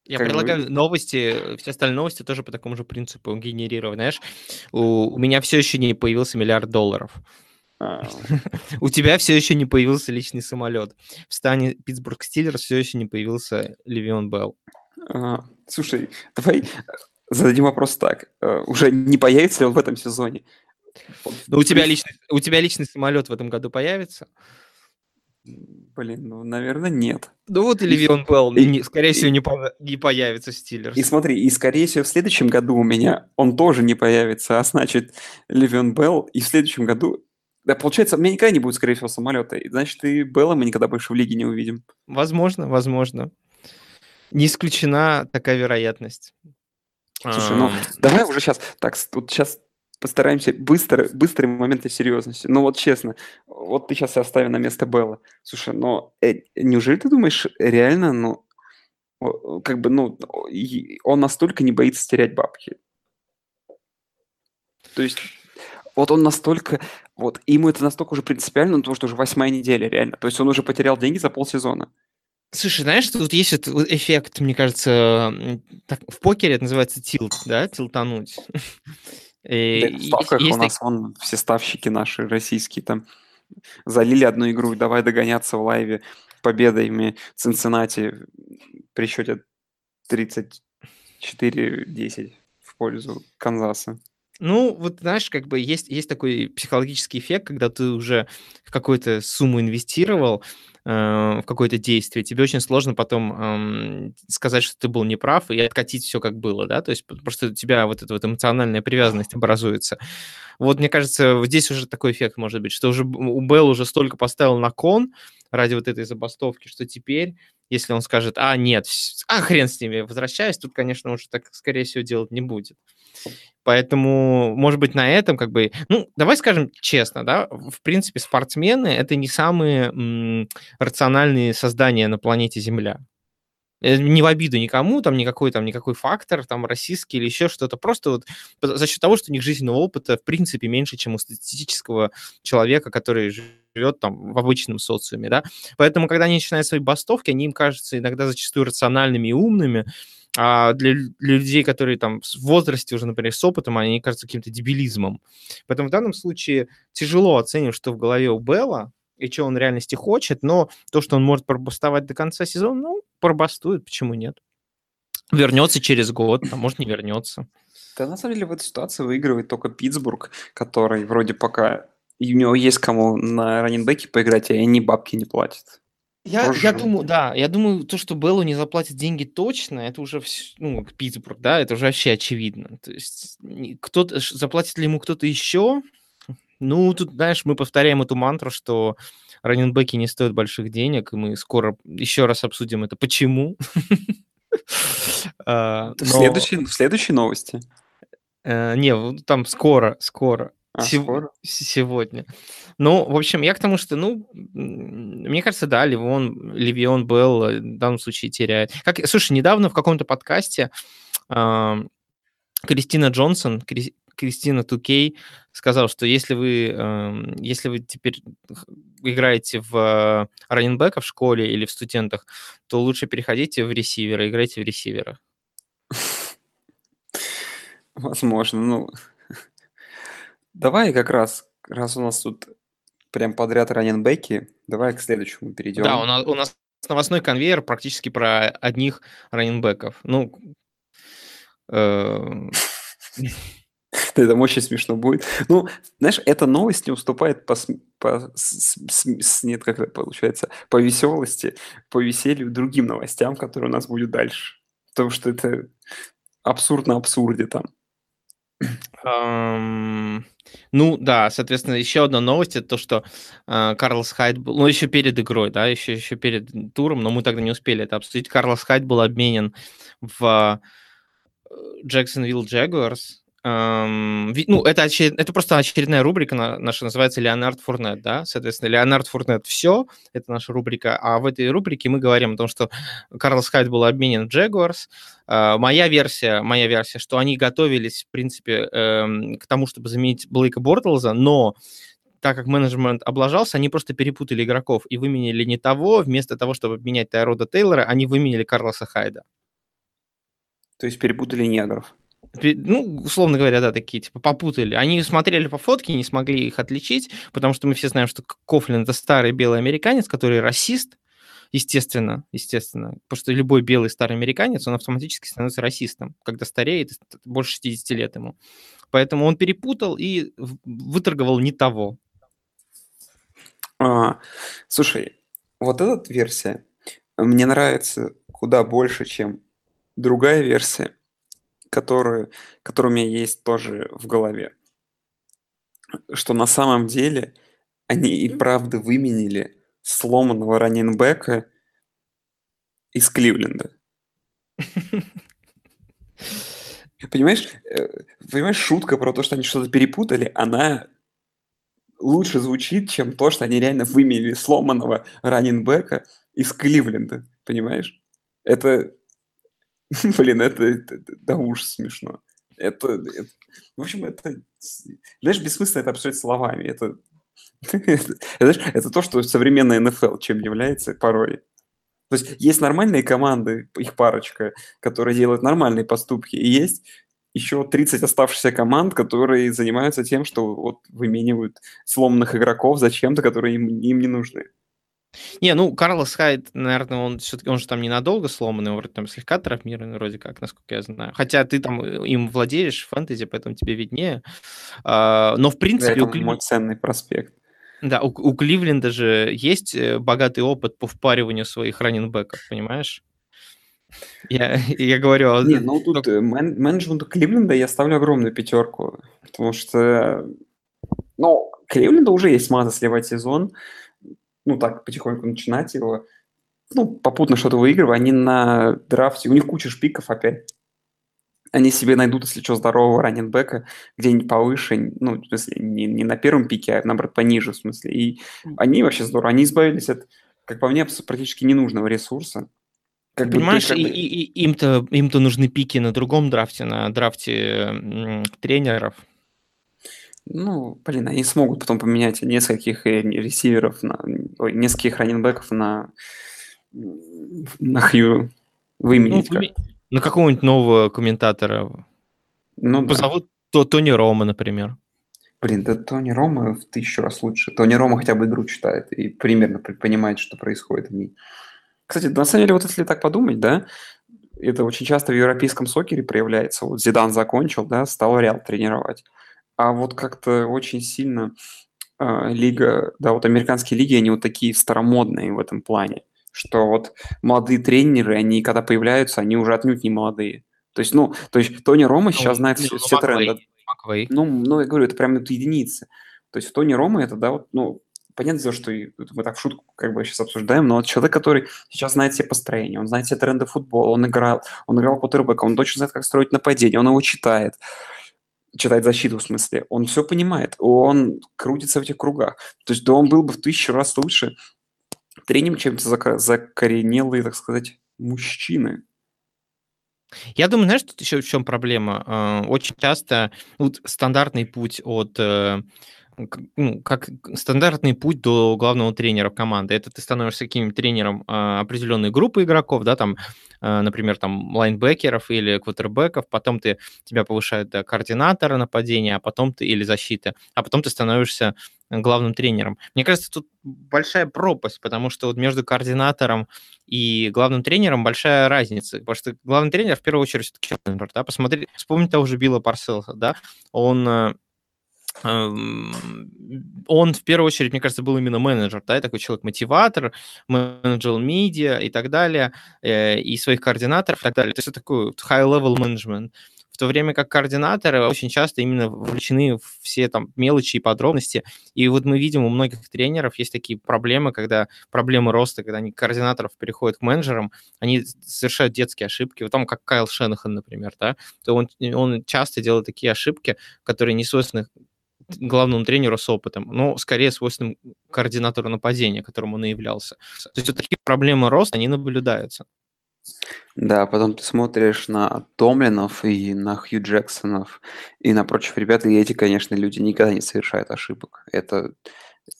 Speaker 2: Я как предлагаю бы... новости, все остальные новости тоже по такому же принципу генерировать. Знаешь, у, у меня все еще не появился миллиард долларов. А. У тебя все еще не появился личный самолет. В стане Питтсбург Стиллерс все еще не появился Левион Белл.
Speaker 3: А, слушай, давай зададим вопрос так. Э, уже не появится ли он в этом сезоне?
Speaker 2: Ну, у тебя личный, у тебя личный самолет в этом году появится?
Speaker 3: Блин, ну, наверное, нет.
Speaker 2: Ну вот и Левион Белл, и, скорее и, всего, не, по, не появится Стиллерс.
Speaker 3: И смотри, и скорее всего в следующем году у меня он тоже не появится, а значит Левион Белл, и в следующем году да, получается, у меня никогда не будет, скорее всего, самолета. И, значит, и Белла мы никогда больше в лиге не увидим.
Speaker 2: Возможно, возможно. Не исключена такая вероятность.
Speaker 3: Слушай, ну давай уже сейчас, так, вот сейчас постараемся быстро, быстрые моменты серьезности. Ну вот честно, вот ты сейчас оставил на место Белла. Слушай, но э, неужели ты думаешь реально, ну, как бы, ну, он настолько не боится терять бабки? То есть вот он настолько, вот, ему это настолько уже принципиально, потому что уже восьмая неделя, реально. То есть он уже потерял деньги за полсезона.
Speaker 2: Слушай, знаешь, тут есть этот эффект, мне кажется, так, в покере это называется тилт, да, тилтануть.
Speaker 3: И, в ставках есть, у нас вон все ставщики наши российские там залили одну игру, давай догоняться в лайве победами Цинциннати при счете 34-10 в пользу Канзаса.
Speaker 2: Ну, вот знаешь, как бы есть, есть такой психологический эффект, когда ты уже какую-то сумму инвестировал э, в какое-то действие, тебе очень сложно потом э, сказать, что ты был неправ, и откатить все как было, да, то есть просто у тебя вот эта вот эмоциональная привязанность образуется. Вот, мне кажется, здесь уже такой эффект может быть, что уже у Белл уже столько поставил на кон ради вот этой забастовки, что теперь если он скажет, а, нет, а, хрен с ними, возвращаюсь, тут, конечно, уже так, скорее всего, делать не будет. Поэтому, может быть, на этом как бы... Ну, давай скажем честно, да, в принципе, спортсмены — это не самые м, рациональные создания на планете Земля. Э, не в обиду никому, там никакой там никакой фактор, там расистский или еще что-то, просто вот за счет того, что у них жизненного опыта в принципе меньше, чем у статистического человека, который живет там в обычном социуме, да. Поэтому, когда они начинают свои бастовки, они им кажутся иногда зачастую рациональными и умными, а для, людей, которые там в возрасте уже, например, с опытом, они кажутся каким-то дебилизмом. Поэтому в данном случае тяжело оценивать, что в голове у Белла, и что он в реальности хочет, но то, что он может пробастовать до конца сезона, ну, пробастует, почему нет? Вернется через год, а может не вернется.
Speaker 3: Да, на самом деле в этой ситуации выигрывает только Питтсбург, который вроде пока и у него есть кому на раненбеке поиграть, а они бабки не платят.
Speaker 2: Я, я думаю, да, я думаю, то, что Беллу не заплатят деньги точно, это уже, ну, Питтсбург, да, это уже вообще очевидно. То есть кто-то, заплатит ли ему кто-то еще, ну, тут, знаешь, мы повторяем эту мантру, что раненбеки не стоят больших денег, и мы скоро еще раз обсудим это. Почему?
Speaker 3: А, в следующей новости?
Speaker 2: Э, не, там скоро, скоро.
Speaker 3: А, скоро?
Speaker 2: Сегодня. Ну, в общем, я к тому, что, ну, мне кажется, да, Ливон, Ливион Белл э, в данном случае теряет. Как, слушай, недавно в каком-то подкасте Кристина Джонсон, Кристина Тукей сказал, что если вы, эм, если вы теперь играете в раненбека в школе или в студентах, то лучше переходите в ресивера, играйте в ресивера.
Speaker 3: Возможно, ну... Давай как раз, раз у нас тут прям подряд раненбеки, давай к следующему перейдем.
Speaker 2: Да, у нас, у нас новостной конвейер практически про одних раненбеков. Ну,
Speaker 3: э, Это очень смешно будет. Ну, знаешь, эта новость не уступает по, по с, с, нет, как это получается, по веселости, по веселью другим новостям, которые у нас будут дальше. Потому что это абсурд на абсурде там.
Speaker 2: Um, ну да, соответственно, еще одна новость это то, что uh, Карлос Хайд был, ну еще перед игрой, да, еще еще перед туром, но мы тогда не успели это обсудить. Карлос Хайд был обменен в Джексонвилл uh, Jaguars ну, это, очеред... это просто очередная рубрика наша, называется Леонард Фурнет, да, соответственно, Леонард Фурнет все, это наша рубрика, а в этой рубрике мы говорим о том, что Карлос Хайд был обменен в Jaguars, а, моя версия, моя версия, что они готовились, в принципе, эм, к тому, чтобы заменить Блейка Бортлза, но так как менеджмент облажался, они просто перепутали игроков и выменили не того, вместо того, чтобы обменять Тайрода Тейлора, они выменили Карлоса Хайда.
Speaker 3: То есть перепутали негров
Speaker 2: ну, условно говоря, да, такие, типа, попутали. Они смотрели по фотке, не смогли их отличить, потому что мы все знаем, что Кофлин – это старый белый американец, который расист, естественно, естественно, потому что любой белый старый американец, он автоматически становится расистом, когда стареет, больше 60 лет ему. Поэтому он перепутал и выторговал не того.
Speaker 3: А, слушай, вот эта версия мне нравится куда больше, чем другая версия которые, которые у меня есть тоже в голове. Что на самом деле они и правда выменили сломанного раненбека из Кливленда. Понимаешь, э, понимаешь, шутка про то, что они что-то перепутали, она лучше звучит, чем то, что они реально выменили сломанного раненбека из Кливленда. Понимаешь? Это Блин, это, это, да уж смешно. Это, это, в общем, это, знаешь, бессмысленно это обсуждать словами. Это, это, знаешь, это то, что современная НФЛ чем является порой. То есть есть нормальные команды, их парочка, которые делают нормальные поступки, и есть еще 30 оставшихся команд, которые занимаются тем, что вот выменивают сломанных игроков зачем-то, которые им, им не нужны.
Speaker 2: Не, ну, Карлос Хайд, наверное, он все-таки, он же там ненадолго сломанный, он вроде там слегка травмированный, вроде как, насколько я знаю. Хотя ты там э, им владеешь, фэнтези, поэтому тебе виднее. А, но, в принципе...
Speaker 3: Это мой ценный проспект.
Speaker 2: Да, у, у Кливленда же есть э, богатый опыт по впариванию своих раненбеков, понимаешь? Я, я говорю...
Speaker 3: Не, ну тут э, мен- менеджменту Кливленда я ставлю огромную пятерку, потому что, ну, Кливленда уже есть маза сливать сезон, ну, так, потихоньку начинать его, ну, попутно что-то выигрывая, они на драфте, у них куча шпиков опять. Они себе найдут, если что, здорового раненбека где-нибудь повыше, ну, в смысле, не, не на первом пике, а наоборот пониже, в смысле. И они вообще здорово, они избавились от, как по мне, практически ненужного ресурса.
Speaker 2: Как Понимаешь, как бы... и, и, им-то, им-то нужны пики на другом драфте, на драфте тренеров.
Speaker 3: Ну, блин, они смогут потом поменять нескольких ресиверов, на, ой, нескольких раненбеков на, на Хью выменить. Ну,
Speaker 2: как. На какого-нибудь нового комментатора. Ну, Позовут да. то, Тони Рома, например.
Speaker 3: Блин, да Тони Рома в тысячу раз лучше. Тони Рома хотя бы игру читает и примерно понимает, что происходит в ней. Кстати, на самом деле, вот если так подумать, да, это очень часто в европейском сокере проявляется. Вот Зидан закончил, да, стал Реал тренировать. А вот как-то очень сильно э, лига, да, вот американские лиги, они вот такие старомодные в этом плане, что вот молодые тренеры, они когда появляются, они уже отнюдь не молодые. То есть, ну, то есть Тони Рома сейчас ну, знает все, ну, все тренды. Ну, ну, я говорю, это прям это единицы. То есть Тони Рома это, да, вот, ну, понятное дело, что мы так в шутку как бы сейчас обсуждаем, но вот человек, который сейчас знает все построения, он знает все тренды футбола, он играл, он играл по он точно знает, как строить нападение, он его читает читает защиту в смысле, он все понимает, он крутится в этих кругах. То есть да он был бы в тысячу раз лучше тренером, чем закоренелые, так сказать, мужчины.
Speaker 2: Я думаю, знаешь, тут еще в чем проблема? А, очень часто вот стандартный путь от э, ну, как стандартный путь до главного тренера команды. Это ты становишься каким-нибудь тренером э, определенной группы игроков, да, там, э, например, там лайнбекеров или квотербеков, потом ты тебя повышают до координатора нападения, а потом ты или защиты, а потом ты становишься главным тренером. Мне кажется, тут большая пропасть, потому что вот между координатором и главным тренером большая разница, потому что главный тренер в первую очередь все-таки да, посмотри, вспомни того же Билла Парселса, да, он э, он в первую очередь, мне кажется, был именно менеджер, да, такой человек-мотиватор, менеджер медиа и так далее, э, и своих координаторов и так далее. То есть это такой high-level management. В то время как координаторы очень часто именно вовлечены в все там мелочи и подробности. И вот мы видим у многих тренеров есть такие проблемы, когда проблемы роста, когда они координаторов переходят к менеджерам, они совершают детские ошибки. Вот там как Кайл Шенахан, например, да, то он, он часто делает такие ошибки, которые не свойственны главному тренеру с опытом, но скорее свойственным координатору нападения, которым он и являлся. То есть вот такие проблемы роста, они наблюдаются.
Speaker 3: Да, потом ты смотришь на Томлинов и на Хью Джексонов и на прочих ребят, и эти, конечно, люди никогда не совершают ошибок. Это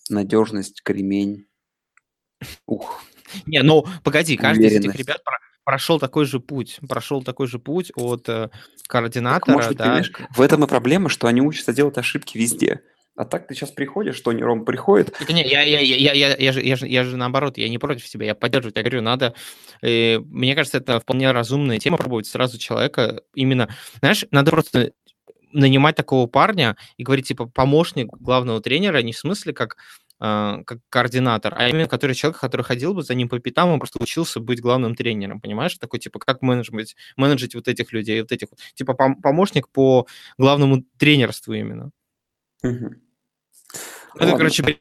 Speaker 3: надежность, кремень. Ух.
Speaker 2: Не, ну погоди, каждый из этих ребят прошел такой же путь, прошел такой же путь от э, координатора. может быть,
Speaker 3: да. в этом и проблема, что они учатся делать ошибки везде. А так ты сейчас приходишь, что не Ром приходит.
Speaker 2: Это не, я, я, я, я, я, же, я, же, я же наоборот, я не против тебя, я поддерживаю. Я говорю, надо. Э, мне кажется, это вполне разумная тема пробовать сразу человека. Именно, знаешь, надо просто нанимать такого парня и говорить, типа, помощник главного тренера, не в смысле как как координатор, а именно который человек, который ходил бы за ним по пятам, он просто учился быть главным тренером, понимаешь? Такой, типа, как менеджмент, менеджить вот этих людей, вот этих, типа, пом- помощник по главному тренерству именно. Угу.
Speaker 3: Это, короче,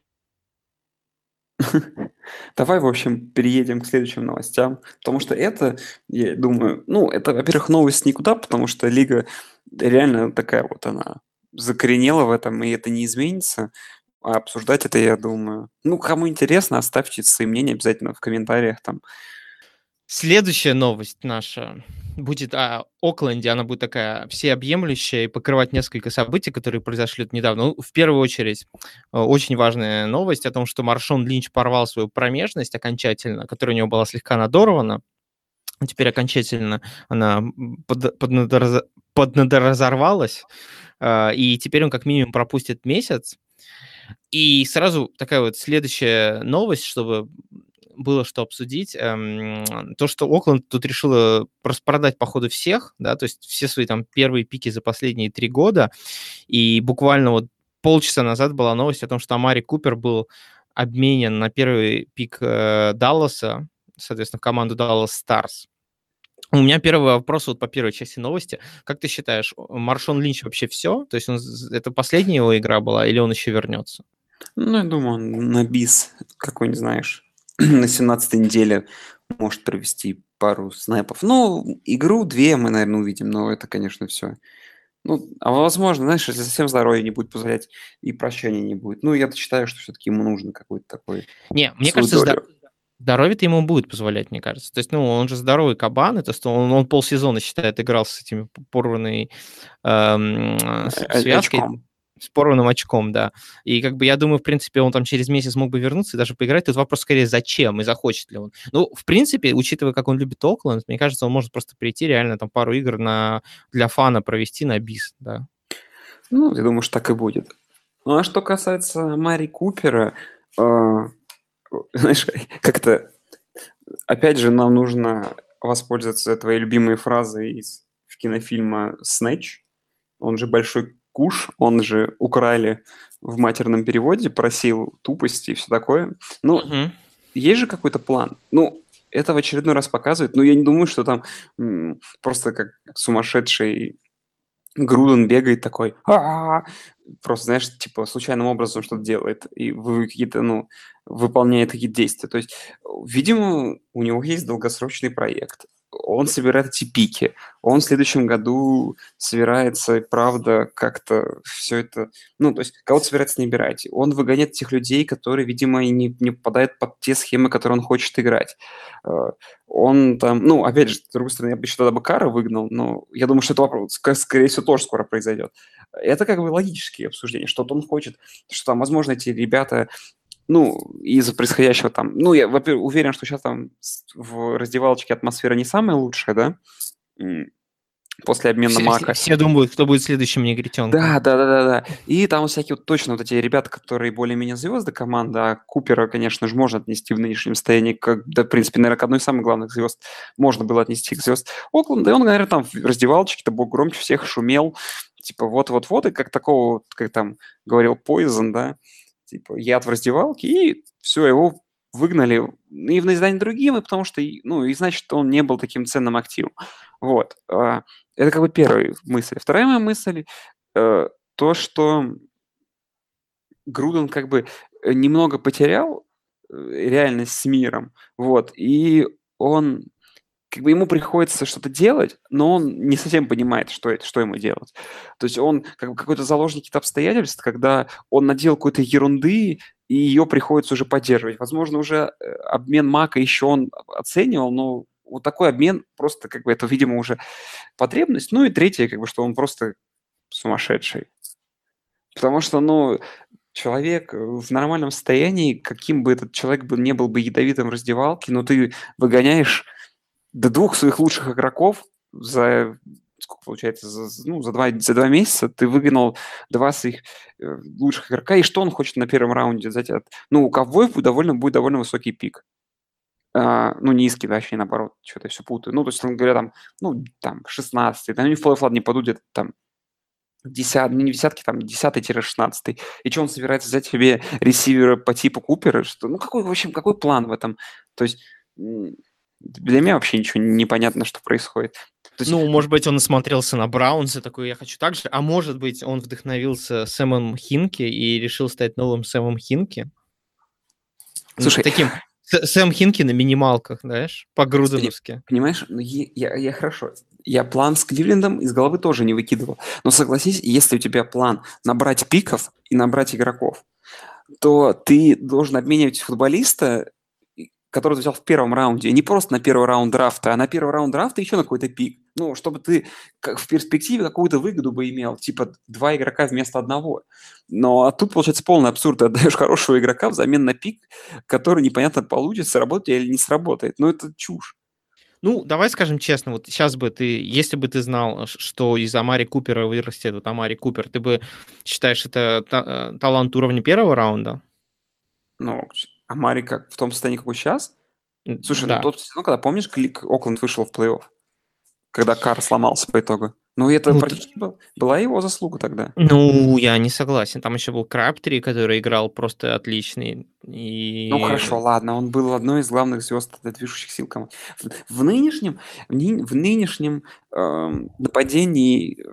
Speaker 3: Давай, в общем, переедем к следующим новостям, потому что это, я думаю, ну, это, во-первых, новость никуда, потому что лига реально такая вот она закоренела в этом, и это не изменится. А обсуждать это, я думаю. Ну, кому интересно, оставьте свои мнения обязательно в комментариях там.
Speaker 2: Следующая новость наша будет о Окленде. Она будет такая всеобъемлющая и покрывать несколько событий, которые произошли недавно. Ну, в первую очередь, э, очень важная новость о том, что Маршон Линч порвал свою промежность окончательно, которая у него была слегка надорвана. Теперь окончательно она под, поднадораз... поднадоразорвалась, э, и теперь он как минимум пропустит месяц. И сразу такая вот следующая новость, чтобы было что обсудить. Эм, то, что Окленд тут решила распродать, походу, всех, да, то есть все свои там первые пики за последние три года. И буквально вот полчаса назад была новость о том, что Амари Купер был обменен на первый пик э, Далласа, соответственно, в команду Dallas Stars. У меня первый вопрос вот по первой части новости. Как ты считаешь, Маршон Линч вообще все? То есть он, это последняя его игра была или он еще вернется?
Speaker 3: Ну, я думаю, он на бис какой-нибудь, знаешь, на 17-й неделе может провести пару снэпов. Ну, игру две мы, наверное, увидим, но это, конечно, все. Ну, а возможно, знаешь, если совсем здоровье не будет позволять, и прощания не будет. Ну, я считаю, что все-таки ему нужно какой-то такой...
Speaker 2: Не, мне кажется, здор... Здоровье-то ему будет позволять, мне кажется. То есть, ну, он же здоровый кабан, это что он, он полсезона, считает, играл с этими порванной эм, связкой. Очком. С порванным очком, да. И как бы я думаю, в принципе, он там через месяц мог бы вернуться и даже поиграть. Тут вопрос скорее, зачем и захочет ли он. Ну, в принципе, учитывая, как он любит Окленд, мне кажется, он может просто прийти реально там пару игр на, для фана провести на бис, да.
Speaker 3: Ну, я думаю, что так и будет. Ну, а что касается Мари Купера, э, знаешь, как-то, опять же, нам нужно воспользоваться твоей любимой фразой из кинофильма «Снэч». Он же большой куш, он же украли в матерном переводе, просил тупости и все такое. Ну, угу. есть же какой-то план. Ну, это в очередной раз показывает, но я не думаю, что там м, просто как сумасшедший Груден бегает такой, «А-а-а!» просто, знаешь, типа случайным образом что-то делает, и вы какие-то, ну, выполняет какие-то действия. То есть, видимо, у него есть долгосрочный проект. Он собирает эти пики. Он в следующем году собирается, правда, как-то все это... Ну, то есть, кого-то собирается набирать. Он выгоняет тех людей, которые, видимо, не, не попадают под те схемы, которые он хочет играть. Э, он там... Ну, опять же, с другой стороны, я бы еще тогда бы Кара выгнал, но я думаю, что это вопрос, скорее всего, тоже скоро произойдет. Это как бы логические обсуждения. Что-то он хочет, что там, возможно, эти ребята ну, из-за происходящего там, ну, я, во-первых, уверен, что сейчас там в раздевалочке атмосфера не самая лучшая, да, после обмена
Speaker 2: все,
Speaker 3: мака.
Speaker 2: Все, думают, кто будет следующим негритенком.
Speaker 3: Да, да, да, да, да. И там всякие вот точно вот эти ребята, которые более-менее звезды команды, а Купера, конечно же, можно отнести в нынешнем состоянии, как, да, в принципе, наверное, к одной из самых главных звезд можно было отнести к звезд Окленда, да, и он, наверное, там в раздевалочке-то был громче всех, шумел, типа вот-вот-вот, и как такого, как там говорил Poison, да, типа, яд в раздевалке, и все, его выгнали и в наиздание другим, и потому что, ну, и значит, он не был таким ценным активом. Вот. А, это как бы первая мысль. Вторая моя мысль э, то, что Груден как бы э, немного потерял э, реальность с миром, вот, и он как бы ему приходится что-то делать, но он не совсем понимает, что это, что ему делать. То есть он как бы какой-то заложник каких-то обстоятельств, когда он надел какой-то ерунды, и ее приходится уже поддерживать. Возможно, уже э, обмен мака еще он оценивал, но вот такой обмен просто как бы это, видимо, уже потребность. Ну и третье, как бы, что он просто сумасшедший. Потому что, ну, человек в нормальном состоянии, каким бы этот человек бы не был бы ядовитым в раздевалке, но ты выгоняешь до двух своих лучших игроков за сколько получается, за, ну, за, два, за два месяца ты выгнал два своих э, лучших игрока, и что он хочет на первом раунде взять? От... Ну, у ковбоев довольно, будет довольно высокий пик. А, ну, низкий, точнее, наоборот, что-то все путаю. Ну, то есть, он говоря, там, ну, там, 16 там, они в плей не падут где-то там десят, ну, не десятки, там, 10-16. И что он собирается взять себе ресивера по типу Купера? Что, ну, какой, в общем, какой план в этом? То есть, для меня вообще ничего не понятно, что происходит.
Speaker 2: То есть... Ну, может быть, он насмотрелся на Браунс и такой, я хочу так же. А может быть, он вдохновился Сэмом Хинки и решил стать новым Сэмом Хинки? Слушай, таким Сэм Хинки на минималках, знаешь, по-грузовски.
Speaker 3: Понимаешь, ну, я, я, я хорошо. Я план с Кливлендом из головы тоже не выкидывал. Но согласись, если у тебя план набрать пиков и набрать игроков, то ты должен обменивать футболиста который ты взял в первом раунде, не просто на первый раунд драфта, а на первый раунд драфта еще на какой-то пик. Ну, чтобы ты как в перспективе какую-то выгоду бы имел, типа два игрока вместо одного. Но а тут получается полный абсурд. Ты отдаешь хорошего игрока взамен на пик, который непонятно получится, сработает или не сработает. Ну, это чушь.
Speaker 2: Ну, давай скажем честно, вот сейчас бы ты, если бы ты знал, что из Амари Купера вырастет вот Амари Купер, ты бы считаешь это та- э, талант уровня первого раунда?
Speaker 3: Ну, а Мари как в том состоянии, какой сейчас? Слушай, ну да. ну тот сезон, когда, помнишь, Клик Окленд вышел в плей-офф? Когда Кар сломался по итогу. Ну, это ну, практически ты... был, была его заслуга тогда.
Speaker 2: Ну, я не согласен. Там еще был Краптери, который играл просто отличный. И...
Speaker 3: Ну, хорошо, ладно. Он был одной из главных звезд движущих сил команд. В, нынешнем, в, ны, в нынешнем э, нападении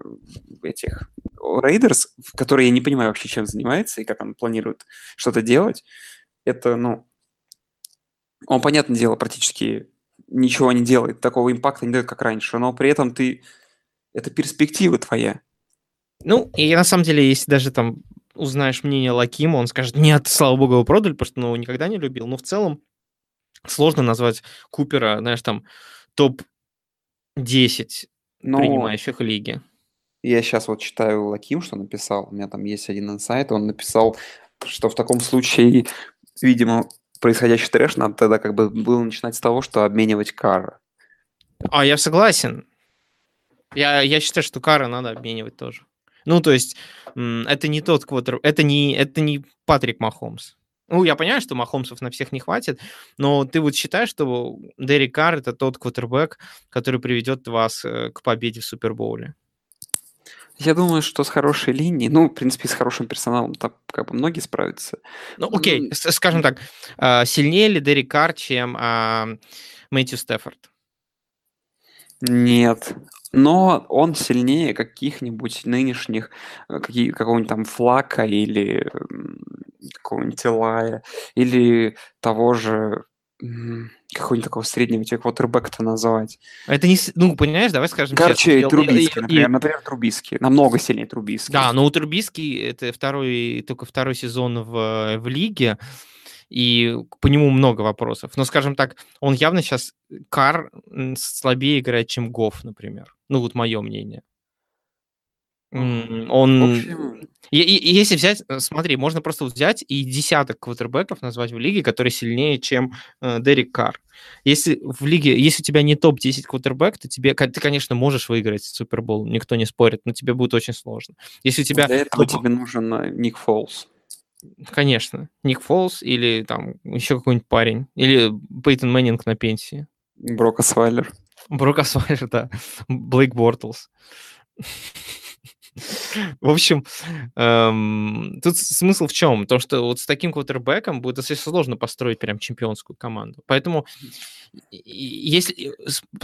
Speaker 3: этих Рейдерс, который я не понимаю вообще, чем занимается и как он планирует что-то делать, это, ну, он, понятное дело, практически ничего не делает, такого impact а не дает, как раньше, но при этом ты, это перспектива твоя.
Speaker 2: Ну, и на самом деле, если даже там узнаешь мнение Лакима, он скажет, нет, слава богу, его продали, потому что ну, его никогда не любил. Но в целом, сложно назвать Купера, знаешь, там топ-10
Speaker 3: Ну,
Speaker 2: принимающих лиги.
Speaker 3: я сейчас вот читаю Лаким, что написал. У меня там есть один инсайт. Он написал, что в таком случае, видимо, происходящий трэш надо тогда как бы было начинать с того, что обменивать кары.
Speaker 2: А я согласен. Я, я считаю, что Кара надо обменивать тоже. Ну, то есть, это не тот квотер... Это не, это не Патрик Махомс. Ну, я понимаю, что Махомсов на всех не хватит, но ты вот считаешь, что Дерри Карр это тот квотербек, который приведет вас э, к победе в Супербоуле?
Speaker 3: Я думаю, что с хорошей линией, ну, в принципе, с хорошим персоналом там как бы многие справятся.
Speaker 2: Ну, окей, с- скажем так, а, сильнее ли Дерри Карр, чем а, Мэтью Стефорд?
Speaker 3: Нет. Но он сильнее каких-нибудь нынешних, э, какие, какого-нибудь там Флака или какого-нибудь Илая, или того же какого-нибудь такого среднего тебе квотербека-то назвать.
Speaker 2: Это не... Ну, понимаешь, давай скажем
Speaker 3: Короче,
Speaker 2: честно.
Speaker 3: Трубиски,
Speaker 2: И- и-
Speaker 3: например. Например, Трубиски. Намного сильнее Трубиски.
Speaker 2: Да, но у Трубиски это второй, только второй сезон в, в лиге, и по нему много вопросов. Но, скажем так, он явно сейчас Кар слабее играет, чем Гофф, например. Ну, вот мое мнение.
Speaker 3: В
Speaker 2: Он...
Speaker 3: общем,
Speaker 2: И, и- и если взять, э, смотри, можно просто взять и десяток квотербеков назвать в лиге, которые сильнее, чем э, Дерек Карр. Если в лиге, если у тебя не топ-10 квотербек, то тебе, ты, конечно, можешь выиграть Супербол, никто не спорит, но тебе будет очень сложно. Если у тебя
Speaker 3: для этого
Speaker 2: топ-
Speaker 3: тебе нужен э, Ник Фолс.
Speaker 2: Конечно. Ник Фолс или там еще какой-нибудь парень. Или Пейтон Мэннинг на пенсии.
Speaker 3: Брок Освайлер.
Speaker 2: Брок Асвайлер, да. Блейк Бортлс. В общем, эм, тут смысл в чем? То, что вот с таким квотербеком будет достаточно сложно построить прям чемпионскую команду. Поэтому если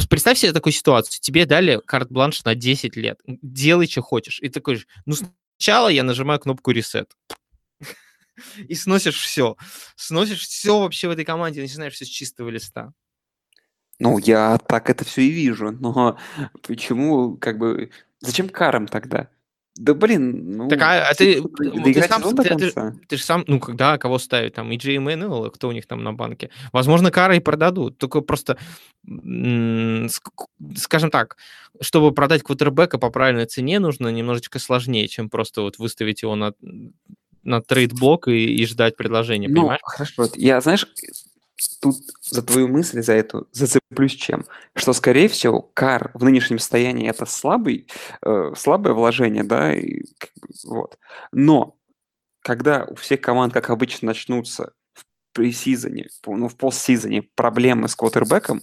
Speaker 2: представь себе такую ситуацию, тебе дали карт-бланш на 10 лет, делай, что хочешь. И такой же, ну сначала я нажимаю кнопку reset. И сносишь все. Сносишь все вообще в этой команде, начинаешь все с чистого листа.
Speaker 3: Ну, я так это все и вижу, но почему, как бы, зачем Кара тогда? Да блин, ну,
Speaker 2: Так, а, а ты, ты- ты сам, ты, ты- ты же сам, ну, когда, кого ставить, там, и И Джей Мэнуэл, кто у них там на банке. Возможно, Кара и продадут, только просто, скажем так, чтобы продать квотербека по правильной цене, нужно немножечко сложнее, чем просто вот выставить его на, на trade block и, и ждать предложения,
Speaker 3: Ну,
Speaker 2: понимаешь?
Speaker 3: хорошо, я, знаешь, тут за твою мысль, за эту зацеплюсь чем? Что, скорее всего, кар в нынешнем состоянии это слабый, э, слабое вложение, да, и, вот. Но когда у всех команд, как обычно, начнутся в пресизоне, ну, в постсизоне проблемы с квотербеком,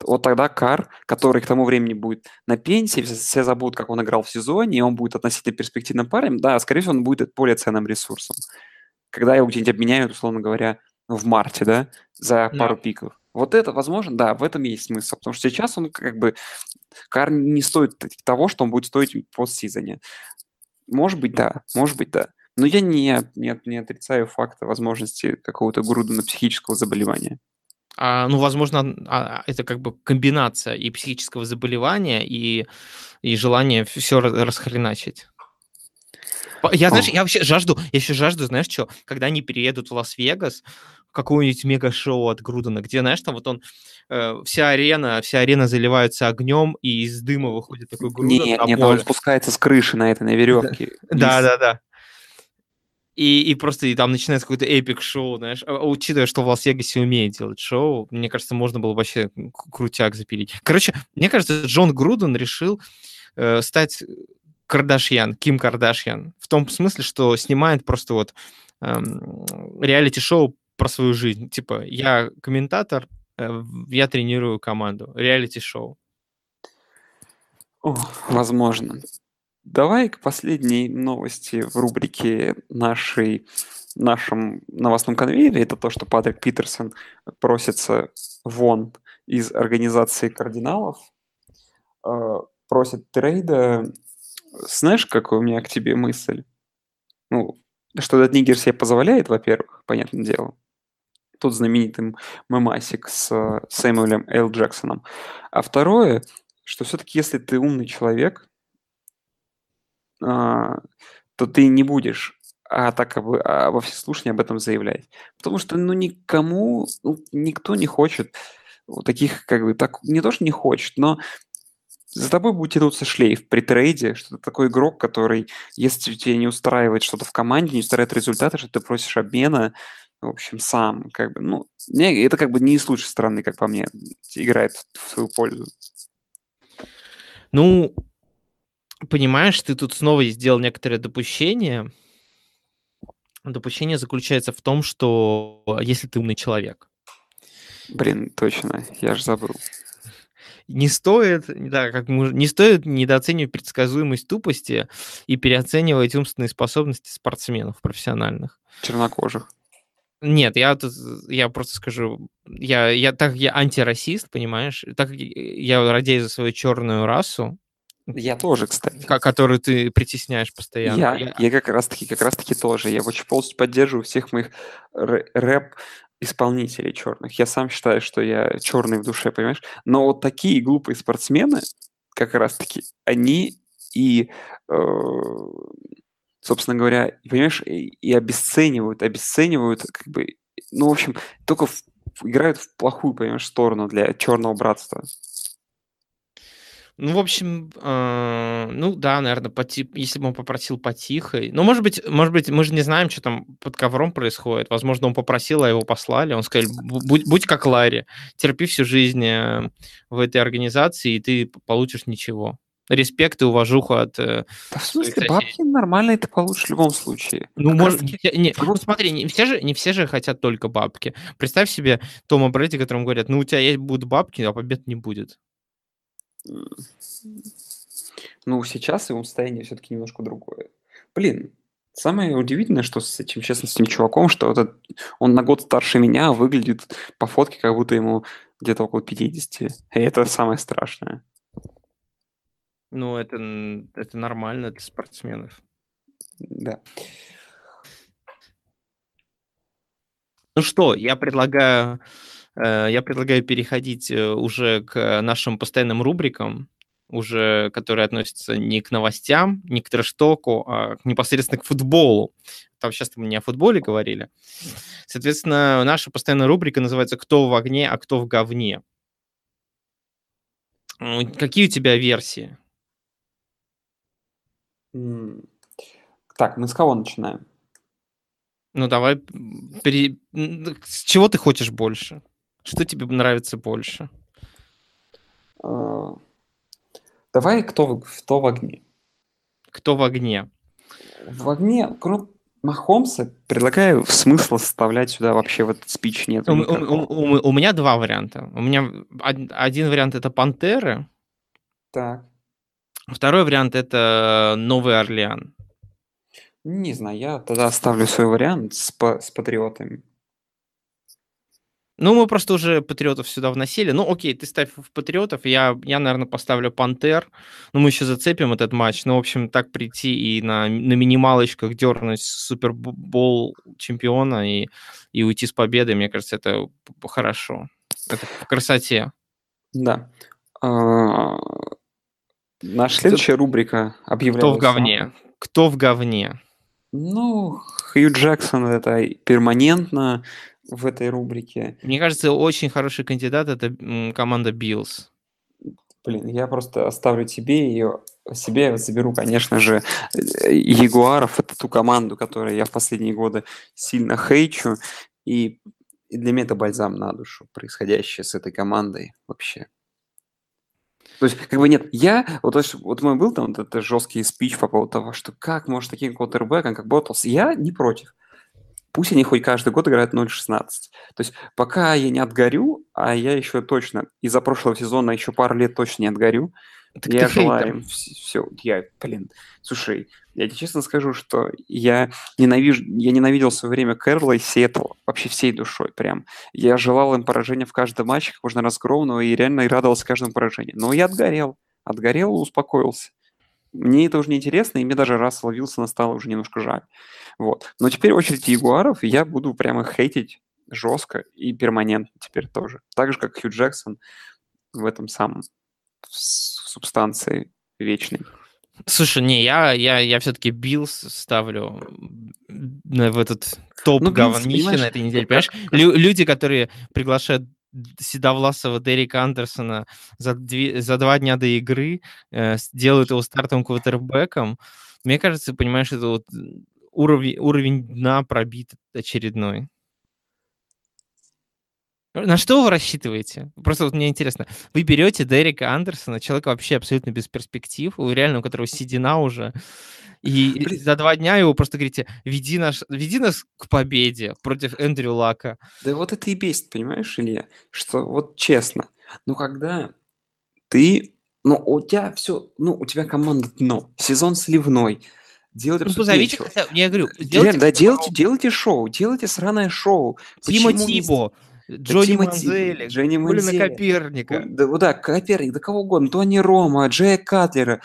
Speaker 3: вот тогда Кар, который к тому времени будет на пенсии, все забудут, как он играл в сезоне, и он будет относительно перспективным парнем, да, скорее всего, он будет более ценным ресурсом. Когда его где-нибудь обменяют, условно говоря, в марте, да, за
Speaker 2: Да.
Speaker 3: пару пиков. Вот это, возможно, да, в этом есть смысл, потому что сейчас он как бы, Кар не стоит того, что он будет стоить в постсизоне. Может быть, да, может быть, да. Но я не, не, не отрицаю факта возможности какого-то Грудена психического заболевания.
Speaker 2: А, ну, возможно, а, это как бы комбинация и психического заболевания, и, и желание все расхреначить. Я, знаешь,
Speaker 3: О.
Speaker 2: я вообще жажду, я еще жажду, знаешь, что, когда они переедут в Лас-Вегас, какое-нибудь мега-шоу от Грудена, где, знаешь, там вот он, э, вся арена, вся арена заливается огнем, и из дыма выходит такой Груден
Speaker 3: Нет, нет, он спускается с крыши на этой, на веревке.
Speaker 2: Да, да, да. И, и просто и там начинается какой-то epic шоу, знаешь. А, Учитывая, что в Лас-Вегасе умеет делать шоу, мне кажется, можно было вообще крутяк запилить. Короче, мне кажется, Джон Груден решил э, стать Кардашьян, Ким Кардашьян. В том смысле, что снимает просто вот эм, реалити-шоу про свою жизнь. Типа, я комментатор, э, я тренирую команду. Реалити-шоу.
Speaker 3: Возможно. Давай к последней новости в рубрике нашей, нашем новостном конвейере. Это то, что Патрик Питерсон просится вон из организации кардиналов, э, просит трейда. Знаешь, какая у меня к тебе мысль? Ну, что этот нигер себе позволяет, во-первых, понятное дело. Тот знаменитый мемасик с э, Сэмюэлем Л. Джексоном. А второе, что все-таки если ты умный человек, а, то ты не будешь а так бы а во всеслушание об этом заявлять. Потому что, ну, никому, ну, никто не хочет вот таких, как бы, так, не то, что не хочет, но за тобой будет тянуться шлейф при трейде, что ты такой игрок, который, если тебе не устраивает что-то в команде, не устраивает результаты, что ты просишь обмена, в общем, сам, как бы, ну, не, это как бы не с лучшей стороны, как по мне, играет в свою пользу.
Speaker 2: Ну, понимаешь, ты тут снова сделал некоторое допущение. Допущение заключается в том, что если ты умный человек.
Speaker 3: Блин, точно, я же забыл.
Speaker 2: Не стоит, да, как мы, не стоит недооценивать предсказуемость тупости и переоценивать умственные способности спортсменов профессиональных.
Speaker 3: Чернокожих.
Speaker 2: Нет, я тут, я просто скажу, я, я так я антирасист, понимаешь, так как я радею за свою черную расу,
Speaker 3: Я тоже, кстати.
Speaker 2: ко- которую ты притесняешь постоянно.
Speaker 3: Я,
Speaker 2: Я-
Speaker 3: я как раз таки, как раз таки тоже. Я очень полностью поддерживаю всех моих рэ- рэп исполнителей черных. Я сам считаю, что я черный в душе, понимаешь? Но вот такие глупые спортсмены, как раз таки, они и, э, собственно говоря, понимаешь, и, обесценивают, обесценивают, как бы, ну, в общем, только в- играют в плохую, понимаешь, сторону для черного братства.
Speaker 2: Ну, в общем, э, ну да, наверное, если бы он попросил потихой. Ну, может быть, может быть, мы же не знаем, что там под ковром происходит. Возможно, он попросил, а его послали. Он сказал, «Бу- будь, будь как Ларри, терпи всю жизнь э, в этой организации, и ты получишь ничего. Респект и уважуху от... э,
Speaker 3: Да в смысле, бабки нормальные ты получишь в любом случае.
Speaker 2: Ну,
Speaker 3: Как
Speaker 2: может, не, не- ну, смотри, не все, же, не все же хотят только бабки. Представь себе Тома Брэди, которому говорят, ну, у тебя есть будут бабки, а побед не будет.
Speaker 3: Ну, сейчас его состояние все-таки немножко другое. Блин, самое удивительное, что с этим, честно, с этим чуваком, что этот- он на год старше меня, а выглядит по фотке, как будто ему где-то около 50. И это самое страшное.
Speaker 2: Ну, это, это нормально для спортсменов.
Speaker 3: Да.
Speaker 2: Ну что, я предлагаю, э, я предлагаю переходить э, уже к нашим постоянным рубрикам, уже которые относятся не к новостям, не к трэш-току, а непосредственно к футболу. Там сейчас мы не о футболе говорили. Соответственно, наша постоянная рубрика называется «Кто в огне, а кто в говне». Какие у тебя версии?
Speaker 3: М. Так, мы с кого начинаем?
Speaker 2: Ну, давай, пере- м, с чего ты хочешь больше? Что тебе нравится больше?
Speaker 3: Э, Давай, кто, в- кто в огне?
Speaker 2: Кто в огне?
Speaker 3: В огне, кроме Махомса, предлагаю смысла составлять сюда вообще в этот спич нет.
Speaker 2: У, м- у м- у м- у меня два варианта. У меня од- один вариант это Пантеры,
Speaker 3: Так.
Speaker 2: Второй вариант это Новый Орлеан.
Speaker 3: Не знаю, я тогда оставлю свой вариант с, с патриотами.
Speaker 2: Ну, мы просто уже патриотов сюда вносили. Ну, окей, ты ставь в патриотов, я, я наверное, поставлю Пантер. Ну, мы еще зацепим этот матч. Ну, в общем, так прийти и на, на минималочках дернуть Супербол чемпиона и, и уйти с победой, мне кажется, это хорошо. Это по красоте.
Speaker 3: Да. Наша следующая рубрика объявляется.
Speaker 2: Кто в говне? Кто в говне?
Speaker 3: Ну, Хью Джексон это перманентно в этой рубрике.
Speaker 2: Мне кажется, очень хороший кандидат это команда Биллс.
Speaker 3: Блин, я просто оставлю тебе ее. Себе я заберу, конечно же, э, Ягуаров. Это ту команду, которую я в последние годы сильно хейчу. И, и для меня это бальзам на душу, происходящее с этой командой вообще. То есть, как бы нет, я, вот, вот мой был там вот этот жесткий спич по поводу того, что как может таким квотербеком, как Боттлс, я не против. Пусть они хоть каждый год играют 0-16. То есть пока я не отгорю, а я еще точно из-за прошлого сезона еще пару лет точно не отгорю,
Speaker 2: Так
Speaker 3: я желаю им все. Я, блин, слушай, я тебе честно скажу, что я ненавижу, я ненавидел в свое время Кэрла и Сиэтл вообще всей душой прям. Я желал им поражения в каждом матче, как можно разгромного, и реально радовался каждому поражению. Но я отгорел. Отгорел и успокоился. Мне это уже не интересно, и мне даже раз ловился стало уже немножко жаль. Вот. Но теперь очередь Ягуаров, я буду прямо хейтить жестко и перманентно теперь тоже. Так же, как Хью Джексон в этом самом субстанции вечной.
Speaker 2: Слушай, не, я, я, я все-таки Биллс ставлю в этот топ
Speaker 3: Ну, Биллс,
Speaker 2: говнища на этой неделе.
Speaker 3: как-
Speaker 2: Понимаешь, Лю- люди, которые приглашают Седовласова Дерека Андерсона за, две- за два дня до игры, э, делают его стартовым квотербеком, мне кажется, понимаешь, это вот уровень, уровень дна пробит очередной. На что вы рассчитываете? Просто вот мне интересно. Вы берете Дерека Андерсона, человека вообще абсолютно без перспектив, у реально у которого седина уже, и
Speaker 3: Блин.
Speaker 2: за два дня его просто говорите, веди, наш, веди нас к победе против Эндрю Лака.
Speaker 3: Да вот это и бесит, понимаешь, Илья? Что вот честно, ну когда ты, ну у тебя все, ну у тебя команда дно, сезон сливной, делать
Speaker 2: Ну, позовите, хотя- я говорю,
Speaker 3: Реально,
Speaker 2: сделайте
Speaker 3: да, делайте, делайте шоу, делайте сраное шоу. Не
Speaker 2: Тибо, Джонни
Speaker 3: Тима Ти-
Speaker 2: Манзели,
Speaker 3: Джонни
Speaker 2: Колина
Speaker 3: Манзели.
Speaker 2: Коперника.
Speaker 3: Да, да, Коперник, да кого угодно, Тони Рома, Джея Катлера,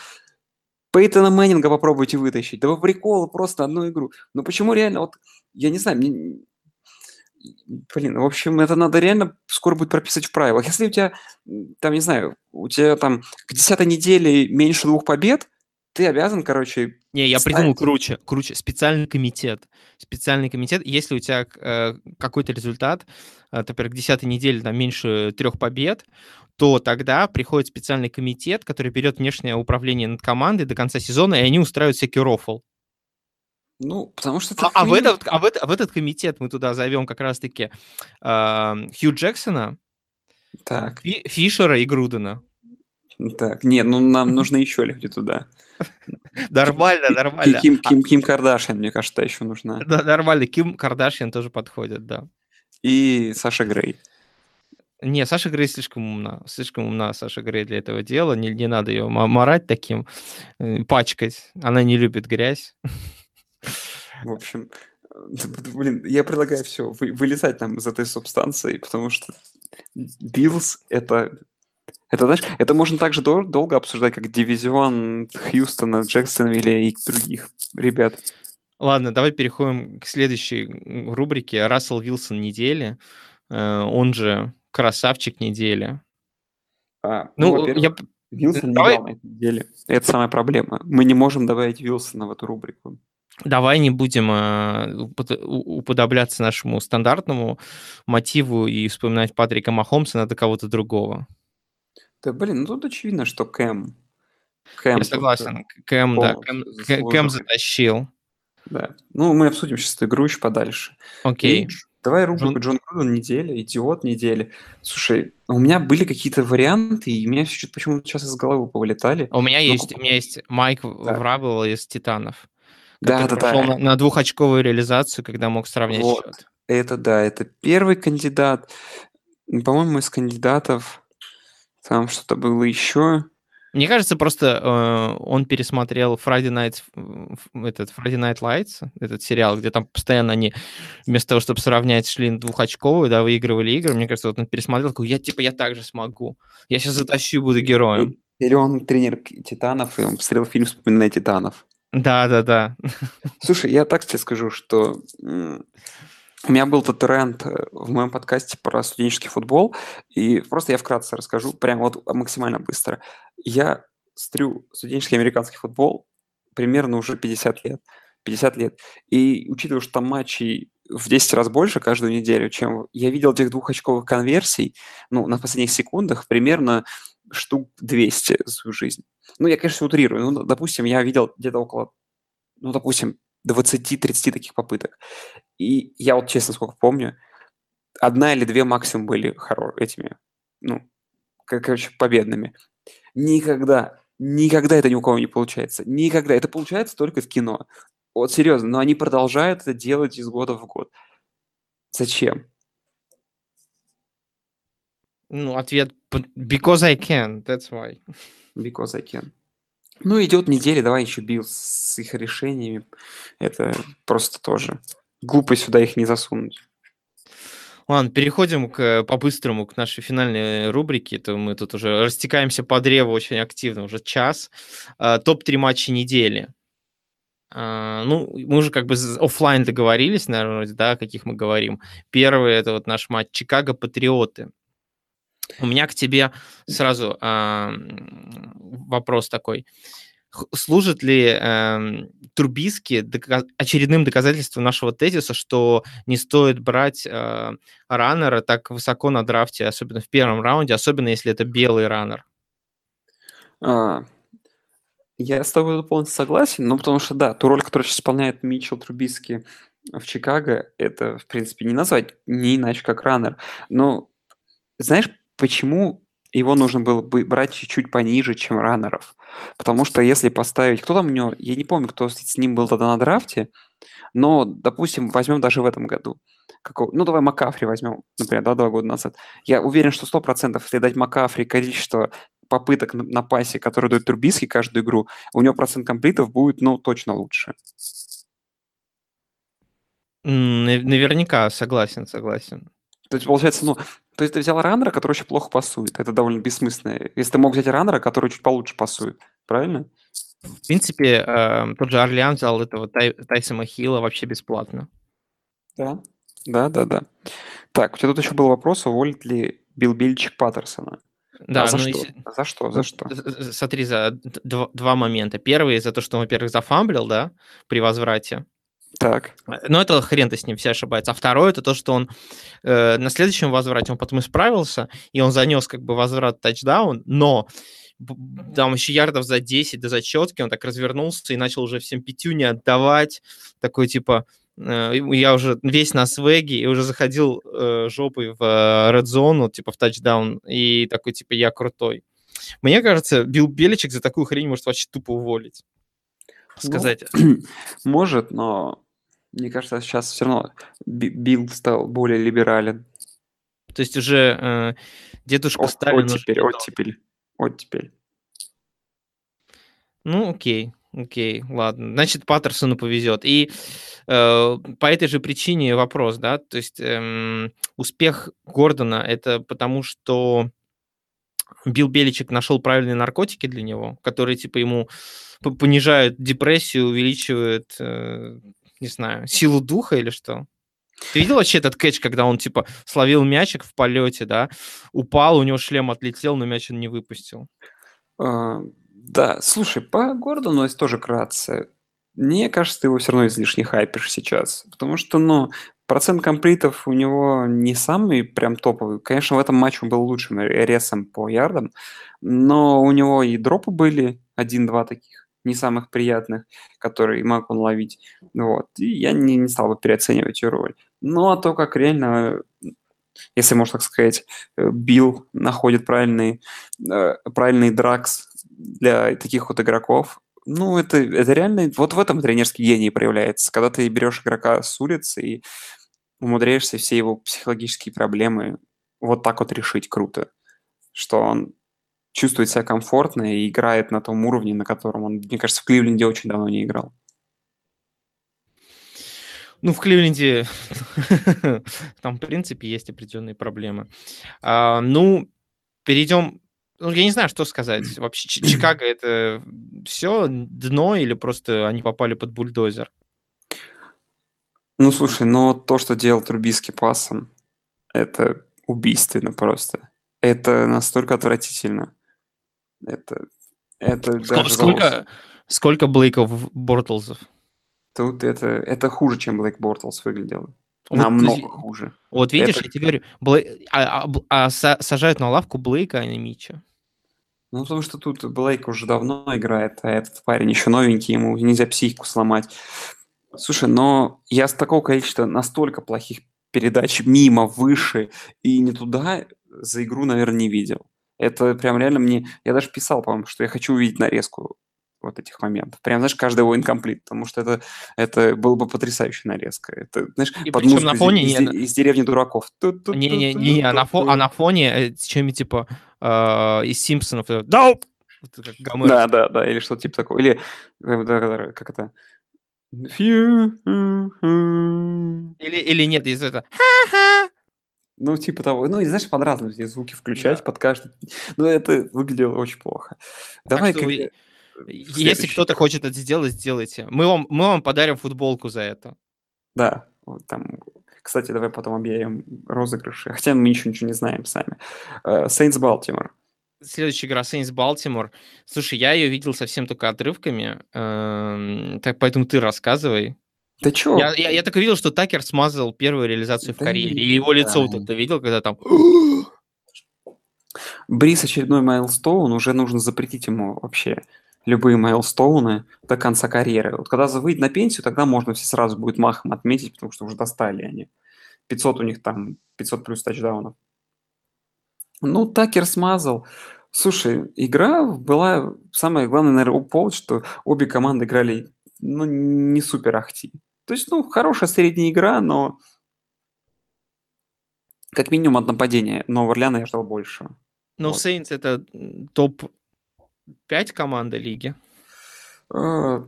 Speaker 3: Пейтона Мэннинга попробуйте вытащить. Да вы прикол, просто одну игру. Ну почему реально, вот, я не знаю, мне... Блин, в общем, это надо реально скоро будет прописать в правилах. Если у тебя, там, не знаю, у тебя там к десятой неделе меньше двух побед, ты обязан, короче,
Speaker 2: Не, я
Speaker 3: ставить.
Speaker 2: придумал круче, круче. Специальный комитет. Специальный комитет. Если у тебя э, какой-то результат, э, например, к десятой неделе там меньше трех побед, то тогда приходит специальный комитет, который берет внешнее управление над командой до конца сезона, и они устраивают всякий рофл.
Speaker 3: ну, потому что...
Speaker 2: А, а в этот, а, в этот, а в этот комитет мы туда зовем как раз-таки э, Хью Джексона,
Speaker 3: Так,
Speaker 2: Фи- Фишера и Грудена.
Speaker 3: Так, нет, ну нам нужно еще люди туда.
Speaker 2: Нормально, нормально.
Speaker 3: Ким, Ким, Ким Кардашьян, мне кажется, еще нужна.
Speaker 2: да, нормально. Ким Кардашьян тоже подходит, да.
Speaker 3: И Саша Грей.
Speaker 2: Не, Саша Грей слишком умна. Слишком умна Саша Грей для этого дела. Не, не надо ее морать таким, э, пачкать. Она не любит грязь.
Speaker 3: В общем, э, блин, я предлагаю все, вылезать там из этой субстанции, потому что Биллс это... Это, знаешь, это можно также дол- долго обсуждать, как дивизион Хьюстона, Джексонвилля и других ребят.
Speaker 2: Ладно, давай переходим к следующей рубрике. Рассел Вилсон недели. Э, Он же красавчик недели.
Speaker 3: А,
Speaker 2: Ну,
Speaker 3: во-первых,
Speaker 2: я...
Speaker 3: Вилсон не
Speaker 2: давай-
Speaker 3: играл на этой неделе. Это самая проблема. Мы не можем добавить Вилсона в эту рубрику.
Speaker 2: Давай не будем э, уподобляться нашему стандартному мотиву и вспоминать Патрика Махомса, надо кого-то другого.
Speaker 3: Да, блин, ну тут очевидно, что Кэм. Кэм
Speaker 2: Я
Speaker 3: тут,
Speaker 2: согласен. Кэм, да, Кэм, Кэ- Кэм
Speaker 3: заслужил.
Speaker 2: затащил.
Speaker 3: Да. Ну, мы обсудим сейчас эту игру еще подальше.
Speaker 2: Окей.
Speaker 3: И давай рубрику Джон Груден недели, идиот недели. Слушай, у меня были какие-то варианты, и у меня что-то почему-то сейчас из головы повылетали.
Speaker 2: У меня
Speaker 3: Ну,
Speaker 2: есть, у меня есть Майк Врабел из Титанов.
Speaker 3: Да, да, да.
Speaker 2: на, на двухочковую реализацию, когда мог сравнять
Speaker 3: Вот.
Speaker 2: счет.
Speaker 3: Это да, это первый кандидат. По-моему, из кандидатов там что-то было еще.
Speaker 2: Мне кажется, просто э, он пересмотрел Friday Night, этот Friday Night Lights, этот сериал, где там постоянно они вместо того, чтобы сравнять, шли на двухочковую, да, выигрывали игры. Мне кажется, вот он пересмотрел, такой, я типа, я так же смогу. Я сейчас затащу и буду героем.
Speaker 3: Или он тренер Титанов, и он посмотрел фильм «Вспоминая Титанов».
Speaker 2: Да, да, да.
Speaker 3: Слушай, я так тебе скажу, что у меня был тот тренд э, в моем подкасте про студенческий футбол, и просто я вкратце расскажу, прям вот максимально быстро. Я стрю студенческий американский футбол примерно уже 50 лет. 50 лет. И учитывая, что там матчей в 10 раз больше каждую неделю, чем я видел этих двухочковых конверсий, ну, на последних секундах примерно штук 200 за свою жизнь. Ну, я, конечно, утрирую. Ну, допустим, я видел где-то около, ну, допустим, 20-30 таких попыток. И я вот честно, сколько помню, одна или две максимум были хоро- этими, ну, кор- короче, победными. Никогда, никогда это ни у кого не получается. Никогда. Это получается только в кино. Вот серьезно, но они продолжают это делать из года в год. Зачем?
Speaker 2: Ну, ответ because I can, that's why.
Speaker 3: Because I can. Ну, идет неделя, давай еще бил с их решениями. Это просто тоже глупо сюда их не засунуть.
Speaker 2: Ладно, переходим к, по-быстрому к нашей финальной рубрике. То мы тут уже растекаемся по древу очень активно, уже час. А, Топ-3 матча недели. А, Ну, мы уже как бы офлайн договорились, наверное, да, о каких мы говорим. Первый это вот наш матч Чикаго Патриоты. У меня к тебе сразу м, вопрос такой. служит ли э, Трубиски дока- очередным доказательством нашего тезиса, что не стоит брать э, раннера так высоко на драфте, особенно в первом раунде, особенно если это белый раннер?
Speaker 3: А, я с тобой полностью согласен, но потому что, да, ту роль, которую сейчас исполняет Митчелл Трубиски в Чикаго, это, в принципе, не назвать не иначе, как раннер. Но знаешь, почему его нужно было бы брать чуть-чуть пониже, чем раннеров? Потому что если поставить... Кто там у него... Я не помню, кто с ним был тогда на драфте, но, допустим, возьмем даже в этом году. Какого, ну, давай Макафри возьмем, например, да, два года назад. Я уверен, что 100%, если дать Макафри количество попыток на, на пасе, которые дают Трубиски каждую игру, у него процент комплитов будет, ну, точно лучше.
Speaker 2: Наверняка, согласен, согласен.
Speaker 3: То есть, получается, ну, то есть ты взял раннера, который очень плохо пасует. Это довольно бессмысленно. Если ты мог взять раннера, который чуть получше пасует, правильно?
Speaker 2: В принципе, э, тот же Орлеан взял этого Тай, Тайсона Хилла вообще бесплатно.
Speaker 3: Да, да, да, да. Так, у тебя тут еще был вопрос, уволит ли Билл Бельчик Паттерсона?
Speaker 2: Да,
Speaker 3: а за,
Speaker 2: ну,
Speaker 3: что?
Speaker 2: если...
Speaker 3: за что? За что?
Speaker 2: Смотри, за два, два момента. Первый за то, что он, во-первых, зафамблил, да, при возврате.
Speaker 3: Так.
Speaker 2: Но это хрен ты с ним все ошибается. А второе, это то, что он э, на следующем возврате, он потом исправился, и он занес как бы возврат тачдаун, но там еще ярдов за 10 до зачетки, он так развернулся и начал уже всем пятюни отдавать, такой типа, э, я уже весь на свеге, и уже заходил э, жопой в э, red zone, типа в тачдаун, и такой типа, я крутой. Мне кажется, Билл Беличек за такую хрень может вообще тупо уволить.
Speaker 3: Ну,
Speaker 2: Сказать.
Speaker 3: Ну, может, но мне кажется, сейчас все равно Билл стал более либерален.
Speaker 2: То есть уже э, дедушка
Speaker 3: О,
Speaker 2: Сталин...
Speaker 3: Оттепель, оттепель, оттепель.
Speaker 2: Ну, окей, окей, ладно. Значит, Паттерсону повезет. И э, по этой же причине вопрос, да, то есть э, успех Гордона это потому, что Билл Беличек нашел правильные наркотики для него, которые типа ему понижают депрессию, увеличивают э, не знаю, силу духа или что? Ты видел вообще этот кэч, когда он, типа, словил мячик в полете, да, упал, у него шлем отлетел, но мяч он не выпустил?
Speaker 3: А, да, слушай, по Гордону есть тоже кратце. Мне кажется, ты его все равно излишне хайпишь сейчас, потому что, ну, процент комплитов у него не самый прям топовый. Конечно, в этом матче он был лучшим ресом по ярдам, но у него и дропы были, один-два таких не самых приятных, которые мог он ловить. Вот. И я не, не стал бы переоценивать ее роль. Ну, а то, как реально, если можно так сказать, э, Билл находит правильный, э, правильный дракс для таких вот игроков, ну, это, это реально... Вот в этом тренерский гений проявляется. Когда ты берешь игрока с улицы и умудряешься все его психологические проблемы вот так вот решить круто. Что он чувствует себя комфортно и играет на том уровне, на котором он, мне кажется, в Кливленде очень давно не играл.
Speaker 2: Ну, в Кливленде там, в принципе, есть определенные проблемы. А, ну, перейдем... Ну, я не знаю, что сказать. Вообще, Чикаго — это все дно или просто они попали под бульдозер?
Speaker 3: Ну, слушай, но то, что делал Трубиски пасом, это убийственно просто. Это настолько отвратительно. Это, это
Speaker 2: сколько, даже сколько, сколько Блейков Бортлзов?
Speaker 3: Тут это, это хуже, чем Блейк Бортлс выглядел. Вот, Намного хуже.
Speaker 2: Вот видишь, это... я тебе говорю, Блей... а, а, а сажают на лавку Блейка, а не Митча.
Speaker 3: Ну, потому что тут Блейк уже давно играет, а этот парень еще новенький, ему нельзя психику сломать. Слушай, но я с такого количества настолько плохих передач мимо, выше и не туда за игру, наверное, не видел. Это прям реально мне... Я даже писал, по-моему, что я хочу увидеть нарезку вот этих моментов. Прям, знаешь, каждый его инкомплит, потому что это, это было бы потрясающая нарезка. Это, знаешь,
Speaker 2: и под музыку
Speaker 3: на фоне из, из, из деревни дураков.
Speaker 2: Не-не-не, а, на фо, а на фоне э, с чем-нибудь типа э, из Симпсонов. Да,
Speaker 3: да, да, да, или что-то типа такого. Или э, как это...
Speaker 2: Или, или нет, из этого...
Speaker 3: Ну, типа того. Ну, и знаешь, под разные звуки включать, да. под каждый. Ну, это выглядело очень плохо.
Speaker 2: Давай как... Вы... Если кто-то хочет это сделать, сделайте. Мы вам, мы вам подарим футболку за это.
Speaker 3: Да, вот там. Кстати, давай потом объявим розыгрыши. Хотя мы еще ничего не знаем сами. Сейнс uh, Балтимор.
Speaker 2: следующая игра Saints Балтимор. Слушай, я ее видел совсем только отрывками, эм, так поэтому ты рассказывай.
Speaker 3: Да чё?
Speaker 2: Я, я, я так видел, что Такер смазал первую реализацию в
Speaker 3: Да
Speaker 2: карьере.
Speaker 3: не-
Speaker 2: И его лицо вот это видел, когда там...
Speaker 3: Брис очередной майлстоун, уже нужно запретить ему вообще любые майлстоуны до конца карьеры. Вот когда выйдет на пенсию, тогда можно все сразу будет махом отметить, потому что уже достали они. 500 у них там, 500 плюс тачдаунов. Ну, Такер смазал. Слушай, игра была... Самое главное, наверное, повод, что обе команды играли ну, не супер ахти. То есть, ну, хорошая средняя игра, но как минимум от нападения. Но у Орляна я ждал большего.
Speaker 2: Но
Speaker 3: Вот.
Speaker 2: Saints это м, топ-5 команда лиги.
Speaker 3: Э,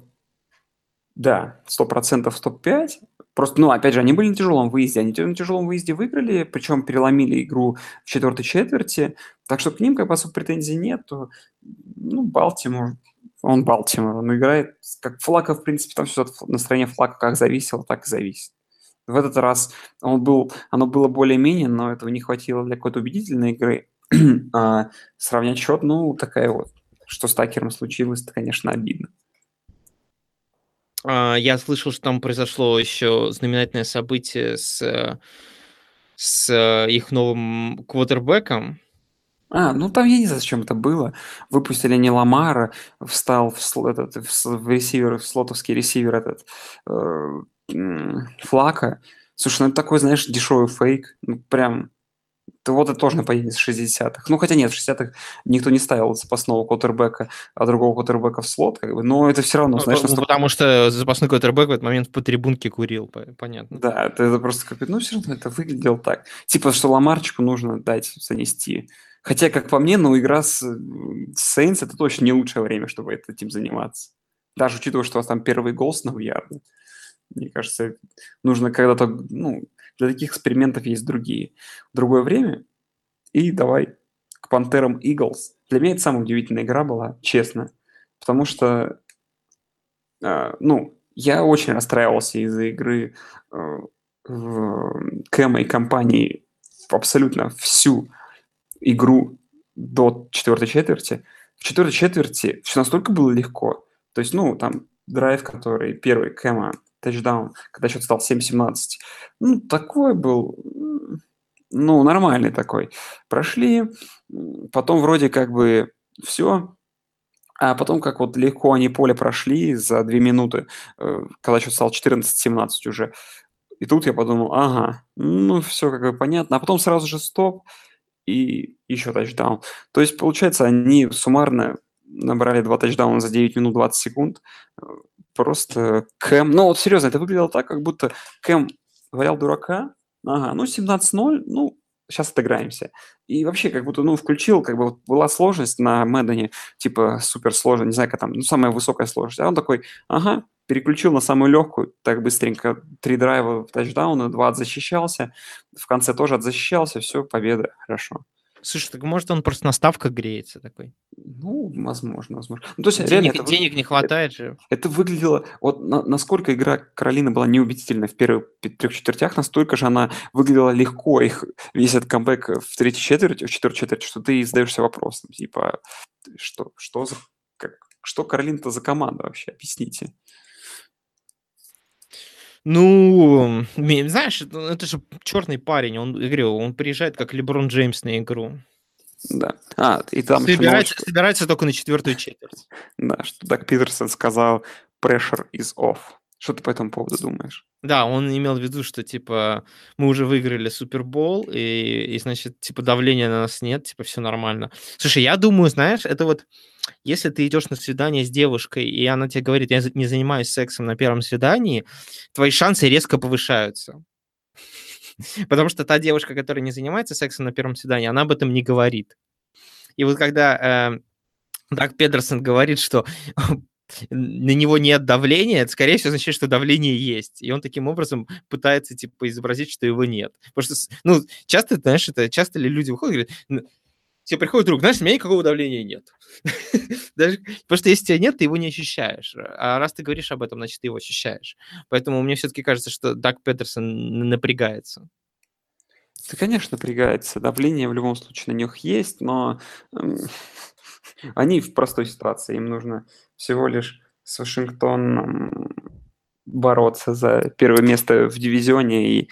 Speaker 3: Да, сто процентов топ-5. Просто, ну, опять же, они были на тяжелом выезде. Они на тяжелом выезде выиграли, причем переломили игру в четвертой четверти. Так что к ним как бы особо претензий нет. Ну, Балтимор, он Балтимор, он играет, как Флака, в принципе, там все от ф- настроения Флака как зависело, так и зависит. В этот раз он был, оно было более-менее, но этого не хватило для какой-то убедительной игры. А сравнять счет, ну, такая вот. Что с Такером случилось, это, конечно, обидно.
Speaker 2: А, Я слышал, что там произошло еще знаменательное событие с, э, с э, их новым квотербеком.
Speaker 3: А, ну там я не знаю, зачем это было. Выпустили не Ламара, встал в, сл- этот, в, с- в ресивер, в слотовский ресивер этот э, м, Флака. Слушай, ну это такой, знаешь, дешевый фейк. Ну прям, ты вот это тоже нападение с 60-х. Ну хотя нет, в 60-х никто не ставил запасного квотербека, а другого квотербека в слот, как бы. Но это все равно,
Speaker 2: Ну,
Speaker 3: знаешь,
Speaker 2: ну,
Speaker 3: настолько-
Speaker 2: потому что запасной квотербек в этот момент по трибунке курил, по- понятно.
Speaker 3: Да, это, это просто как ну все равно это выглядело так. Типа, что Ламарчику нужно дать занести. Хотя, как по мне, ну, игра с, Saints это точно не лучшее время, чтобы этим заниматься. Даже учитывая, что у вас там первый гол с Новьярда. Мне кажется, нужно когда-то, ну, для таких экспериментов есть другие. Другое время. И давай к Пантерам Eagles. Для меня это самая удивительная игра была, честно. Потому что, а, ну, я очень расстраивался из-за игры э, в Кэма и компании абсолютно всю игру до четвертой четверти. В четвертой четверти все настолько было легко. То есть, ну, там драйв, который первый Кэма, тачдаун, когда счет стал 7-17. Ну, такой был, ну, нормальный такой. Прошли, потом вроде как бы все, а потом как вот легко они поле прошли за две минуты, э, когда счет стал 14-17 уже. И тут я подумал, ага, ну все как бы понятно. А потом сразу же стоп и еще тачдаун. То есть, получается, они суммарно набрали два тачдауна за 9 минут 20 секунд. Просто Кэм... Ну вот серьезно, это выглядело так, как будто Кэм валял дурака. Ага, ну 17-0, ну сейчас отыграемся. И вообще, как будто, ну, включил, как бы вот была сложность на Мэддоне, типа супер сложная, не знаю, как там, ну, самая высокая сложность. А он такой, ага, переключил на самую легкую, так быстренько, три драйва в тачдауны, два отзащищался, в конце тоже отзащищался, все, победа, хорошо.
Speaker 2: Слушай, так может он просто на ставках греется такой?
Speaker 3: Ну, возможно, возможно. Ну, то есть, реально,
Speaker 2: Денег,
Speaker 3: это, вы-
Speaker 2: денег не хватает же.
Speaker 3: это выглядело... Вот на- насколько игра Каролины была неубедительна в первых трех четвертях, настолько же она выглядела легко, их весь этот камбэк в третьей четверти, в четвертой четверти, что ты задаешься вопросом, типа, что, что за... Как, что Каролина-то за команда вообще? Объясните.
Speaker 2: Ну, знаешь, это, это же черный парень, он, я говорю, он приезжает как Леброн Джеймс на игру.
Speaker 3: Да. А, и там
Speaker 2: собирается,
Speaker 3: новость,
Speaker 2: собирается только на четвертую четверть.
Speaker 3: да, что Даг Питерсон сказал «pressure is off». Что ты по этому поводу думаешь?
Speaker 2: Да, он имел в виду, что, типа, мы уже выиграли Супербол, и, и, значит, типа, давления на нас нет, типа, все нормально. Слушай, я думаю, знаешь, это вот, если ты идешь на свидание с девушкой, и она тебе говорит, я не занимаюсь сексом на первом свидании, твои шансы резко повышаются. Потому что та девушка, которая не занимается сексом на первом свидании, она об этом не говорит. И вот когда э, Даг Педерсон говорит, что на него нет давления, это, скорее всего, означает, что давление есть. И он таким образом пытается, типа, изобразить, что его нет. Потому что, ну, часто, знаешь, это часто ли люди выходят и говорят, «Ну, тебе приходит друг, знаешь, у меня никакого давления нет. Потому что если тебя нет, ты его не ощущаешь. А раз ты говоришь об этом, значит, ты его ощущаешь. Поэтому мне все-таки кажется, что Даг Петерсон напрягается.
Speaker 3: Да, конечно, напрягается. Давление в любом случае на них есть, но они в простой ситуации. Им нужно всего лишь с Вашингтоном бороться за первое место в дивизионе. И,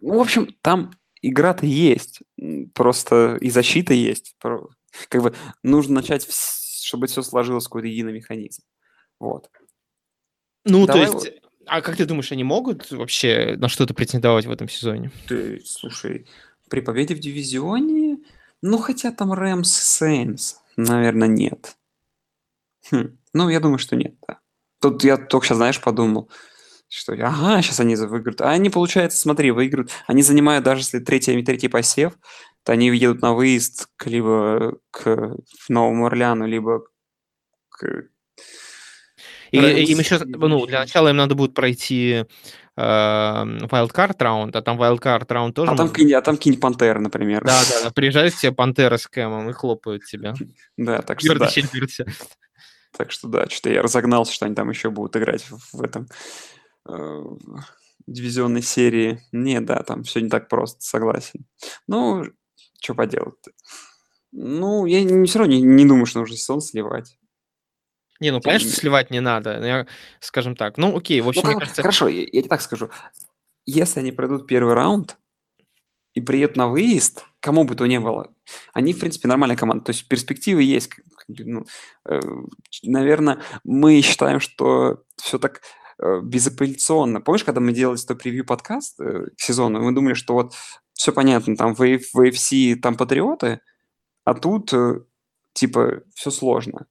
Speaker 3: ну, в общем, там игра-то есть, просто и защита есть. Как бы нужно начать, чтобы все сложилось в какой-то единый механизм. Вот.
Speaker 2: Ну, Давай то есть, вот... а как ты думаешь, они могут вообще на что-то претендовать в этом сезоне?
Speaker 3: Ты, слушай, при победе в дивизионе, ну, хотя там Рэмс Сейнс, наверное, нет. Хм. Ну, я думаю, что нет, да. Тут я только сейчас, знаешь, подумал, что ага, сейчас они выиграют. А они, получается, смотри, выиграют. Они занимают, даже если третий, третий посев, то они едут на выезд к, либо к Новому Орлеану, либо к...
Speaker 2: И, им еще, ну, для начала им надо будет пройти э, wildcard раунд, а там wildcard раунд тоже...
Speaker 3: А там, кинь, а там кинь пантера, например.
Speaker 2: Да, да, да, приезжают все пантеры с кэмом и хлопают тебя.
Speaker 3: Да, так что да. Так что да, что-то я разогнался, что они там еще будут играть в, этом э, дивизионной серии. Не, да, там все не так просто, согласен. Ну, что поделать -то? Ну, я не, все равно не, не думаю, что нужно сезон сливать.
Speaker 2: Не, ну, что сливать не надо. Я, скажем так. Ну, окей, в общем, ну,
Speaker 3: мне кажется... Хорошо, я, я тебе так скажу. Если они пройдут первый раунд и приедут на выезд, кому бы то ни было, они, в принципе, нормальная команда. То есть перспективы есть. Ну, э, наверное, мы считаем, что все так э, безапелляционно. Помнишь, когда мы делали 100 превью подкаст э, к сезону, мы думали, что вот все понятно, там в, в AFC там патриоты, а тут э, типа все сложно.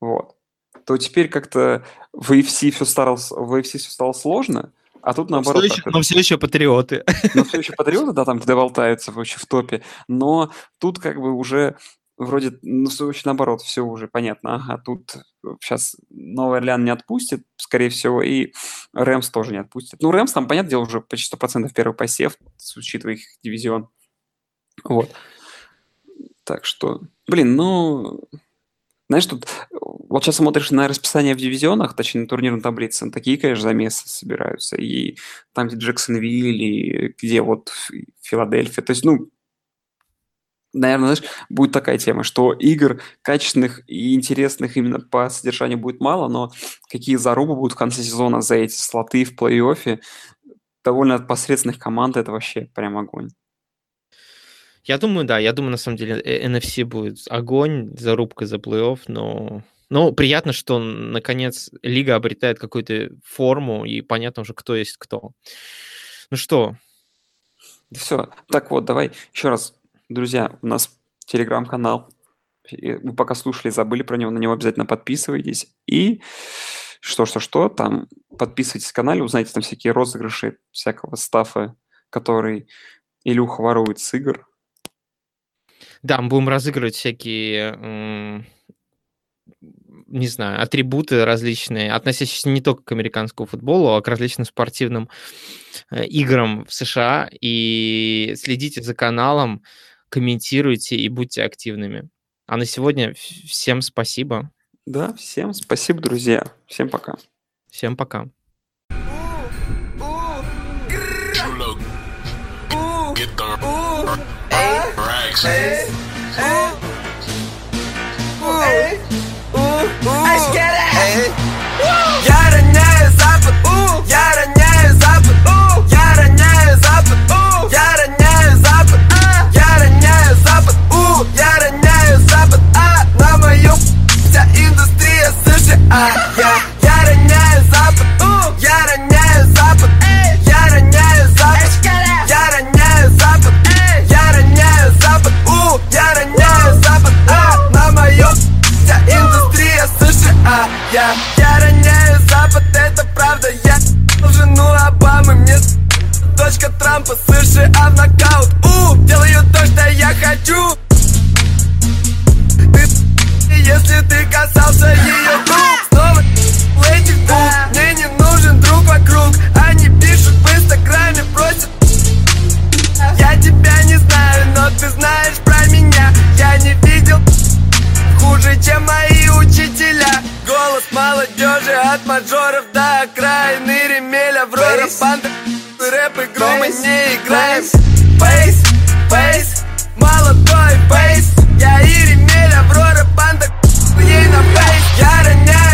Speaker 3: Вот. То теперь как-то в AFC все стало, в AFC все стало сложно, а тут наоборот.
Speaker 2: Но все, еще, но все еще патриоты.
Speaker 3: Но все еще патриоты, да, там, где болтаются вообще в топе. Но тут как бы уже вроде, ну, очень наоборот, все уже понятно. Ага, тут сейчас Новый Орлеан не отпустит, скорее всего, и Рэмс тоже не отпустит. Ну, Рэмс там, понятное дело, уже почти 100% первый посев, учитывая их дивизион. Вот. Так что, блин, ну, знаешь, тут вот сейчас смотришь на расписание в дивизионах, точнее, на турнирной таблице, такие, конечно, замесы собираются. И там, где Джексонвилл, и где вот Филадельфия. То есть, ну, наверное, знаешь, будет такая тема, что игр качественных и интересных именно по содержанию будет мало, но какие зарубы будут в конце сезона за эти слоты в плей-оффе довольно от посредственных команд, это вообще прям огонь.
Speaker 2: Я думаю, да, я думаю, на самом деле, NFC будет огонь, зарубка за плей-офф, но ну, приятно, что наконец лига обретает какую-то форму, и понятно уже, кто есть кто. Ну что?
Speaker 3: Все. Так вот, давай еще раз, друзья, у нас телеграм-канал. Вы пока слушали, забыли про него, на него обязательно подписывайтесь. И что-что-что, там подписывайтесь на канале, узнайте там всякие розыгрыши всякого стафа, который Илюха ворует с игр.
Speaker 2: Да, мы будем разыгрывать всякие, не знаю, атрибуты различные, относящиеся не только к американскому футболу, а к различным спортивным э, играм в США. И следите за каналом, комментируйте и будьте активными. А на сегодня всем спасибо.
Speaker 3: Да, всем спасибо, друзья. Всем пока.
Speaker 2: Всем пока. Hey, дочка Трампа, США в нокаут, у, делаю то, что я хочу. Ты, если ты касался ее рук, снова этих двух, мне не нужен друг вокруг, они пишут в инстаграме, просят. Я тебя не знаю, но ты знаешь про меня. Я не видел хуже, чем мои учителя. Голос молодежи от мажоров до окраины Ремель, Аврора, банда и рэп игру мы не играем.
Speaker 4: Фейс, фейс, молодой фейс Я и ремель, Аврора, банда, ей на фейс Я роняю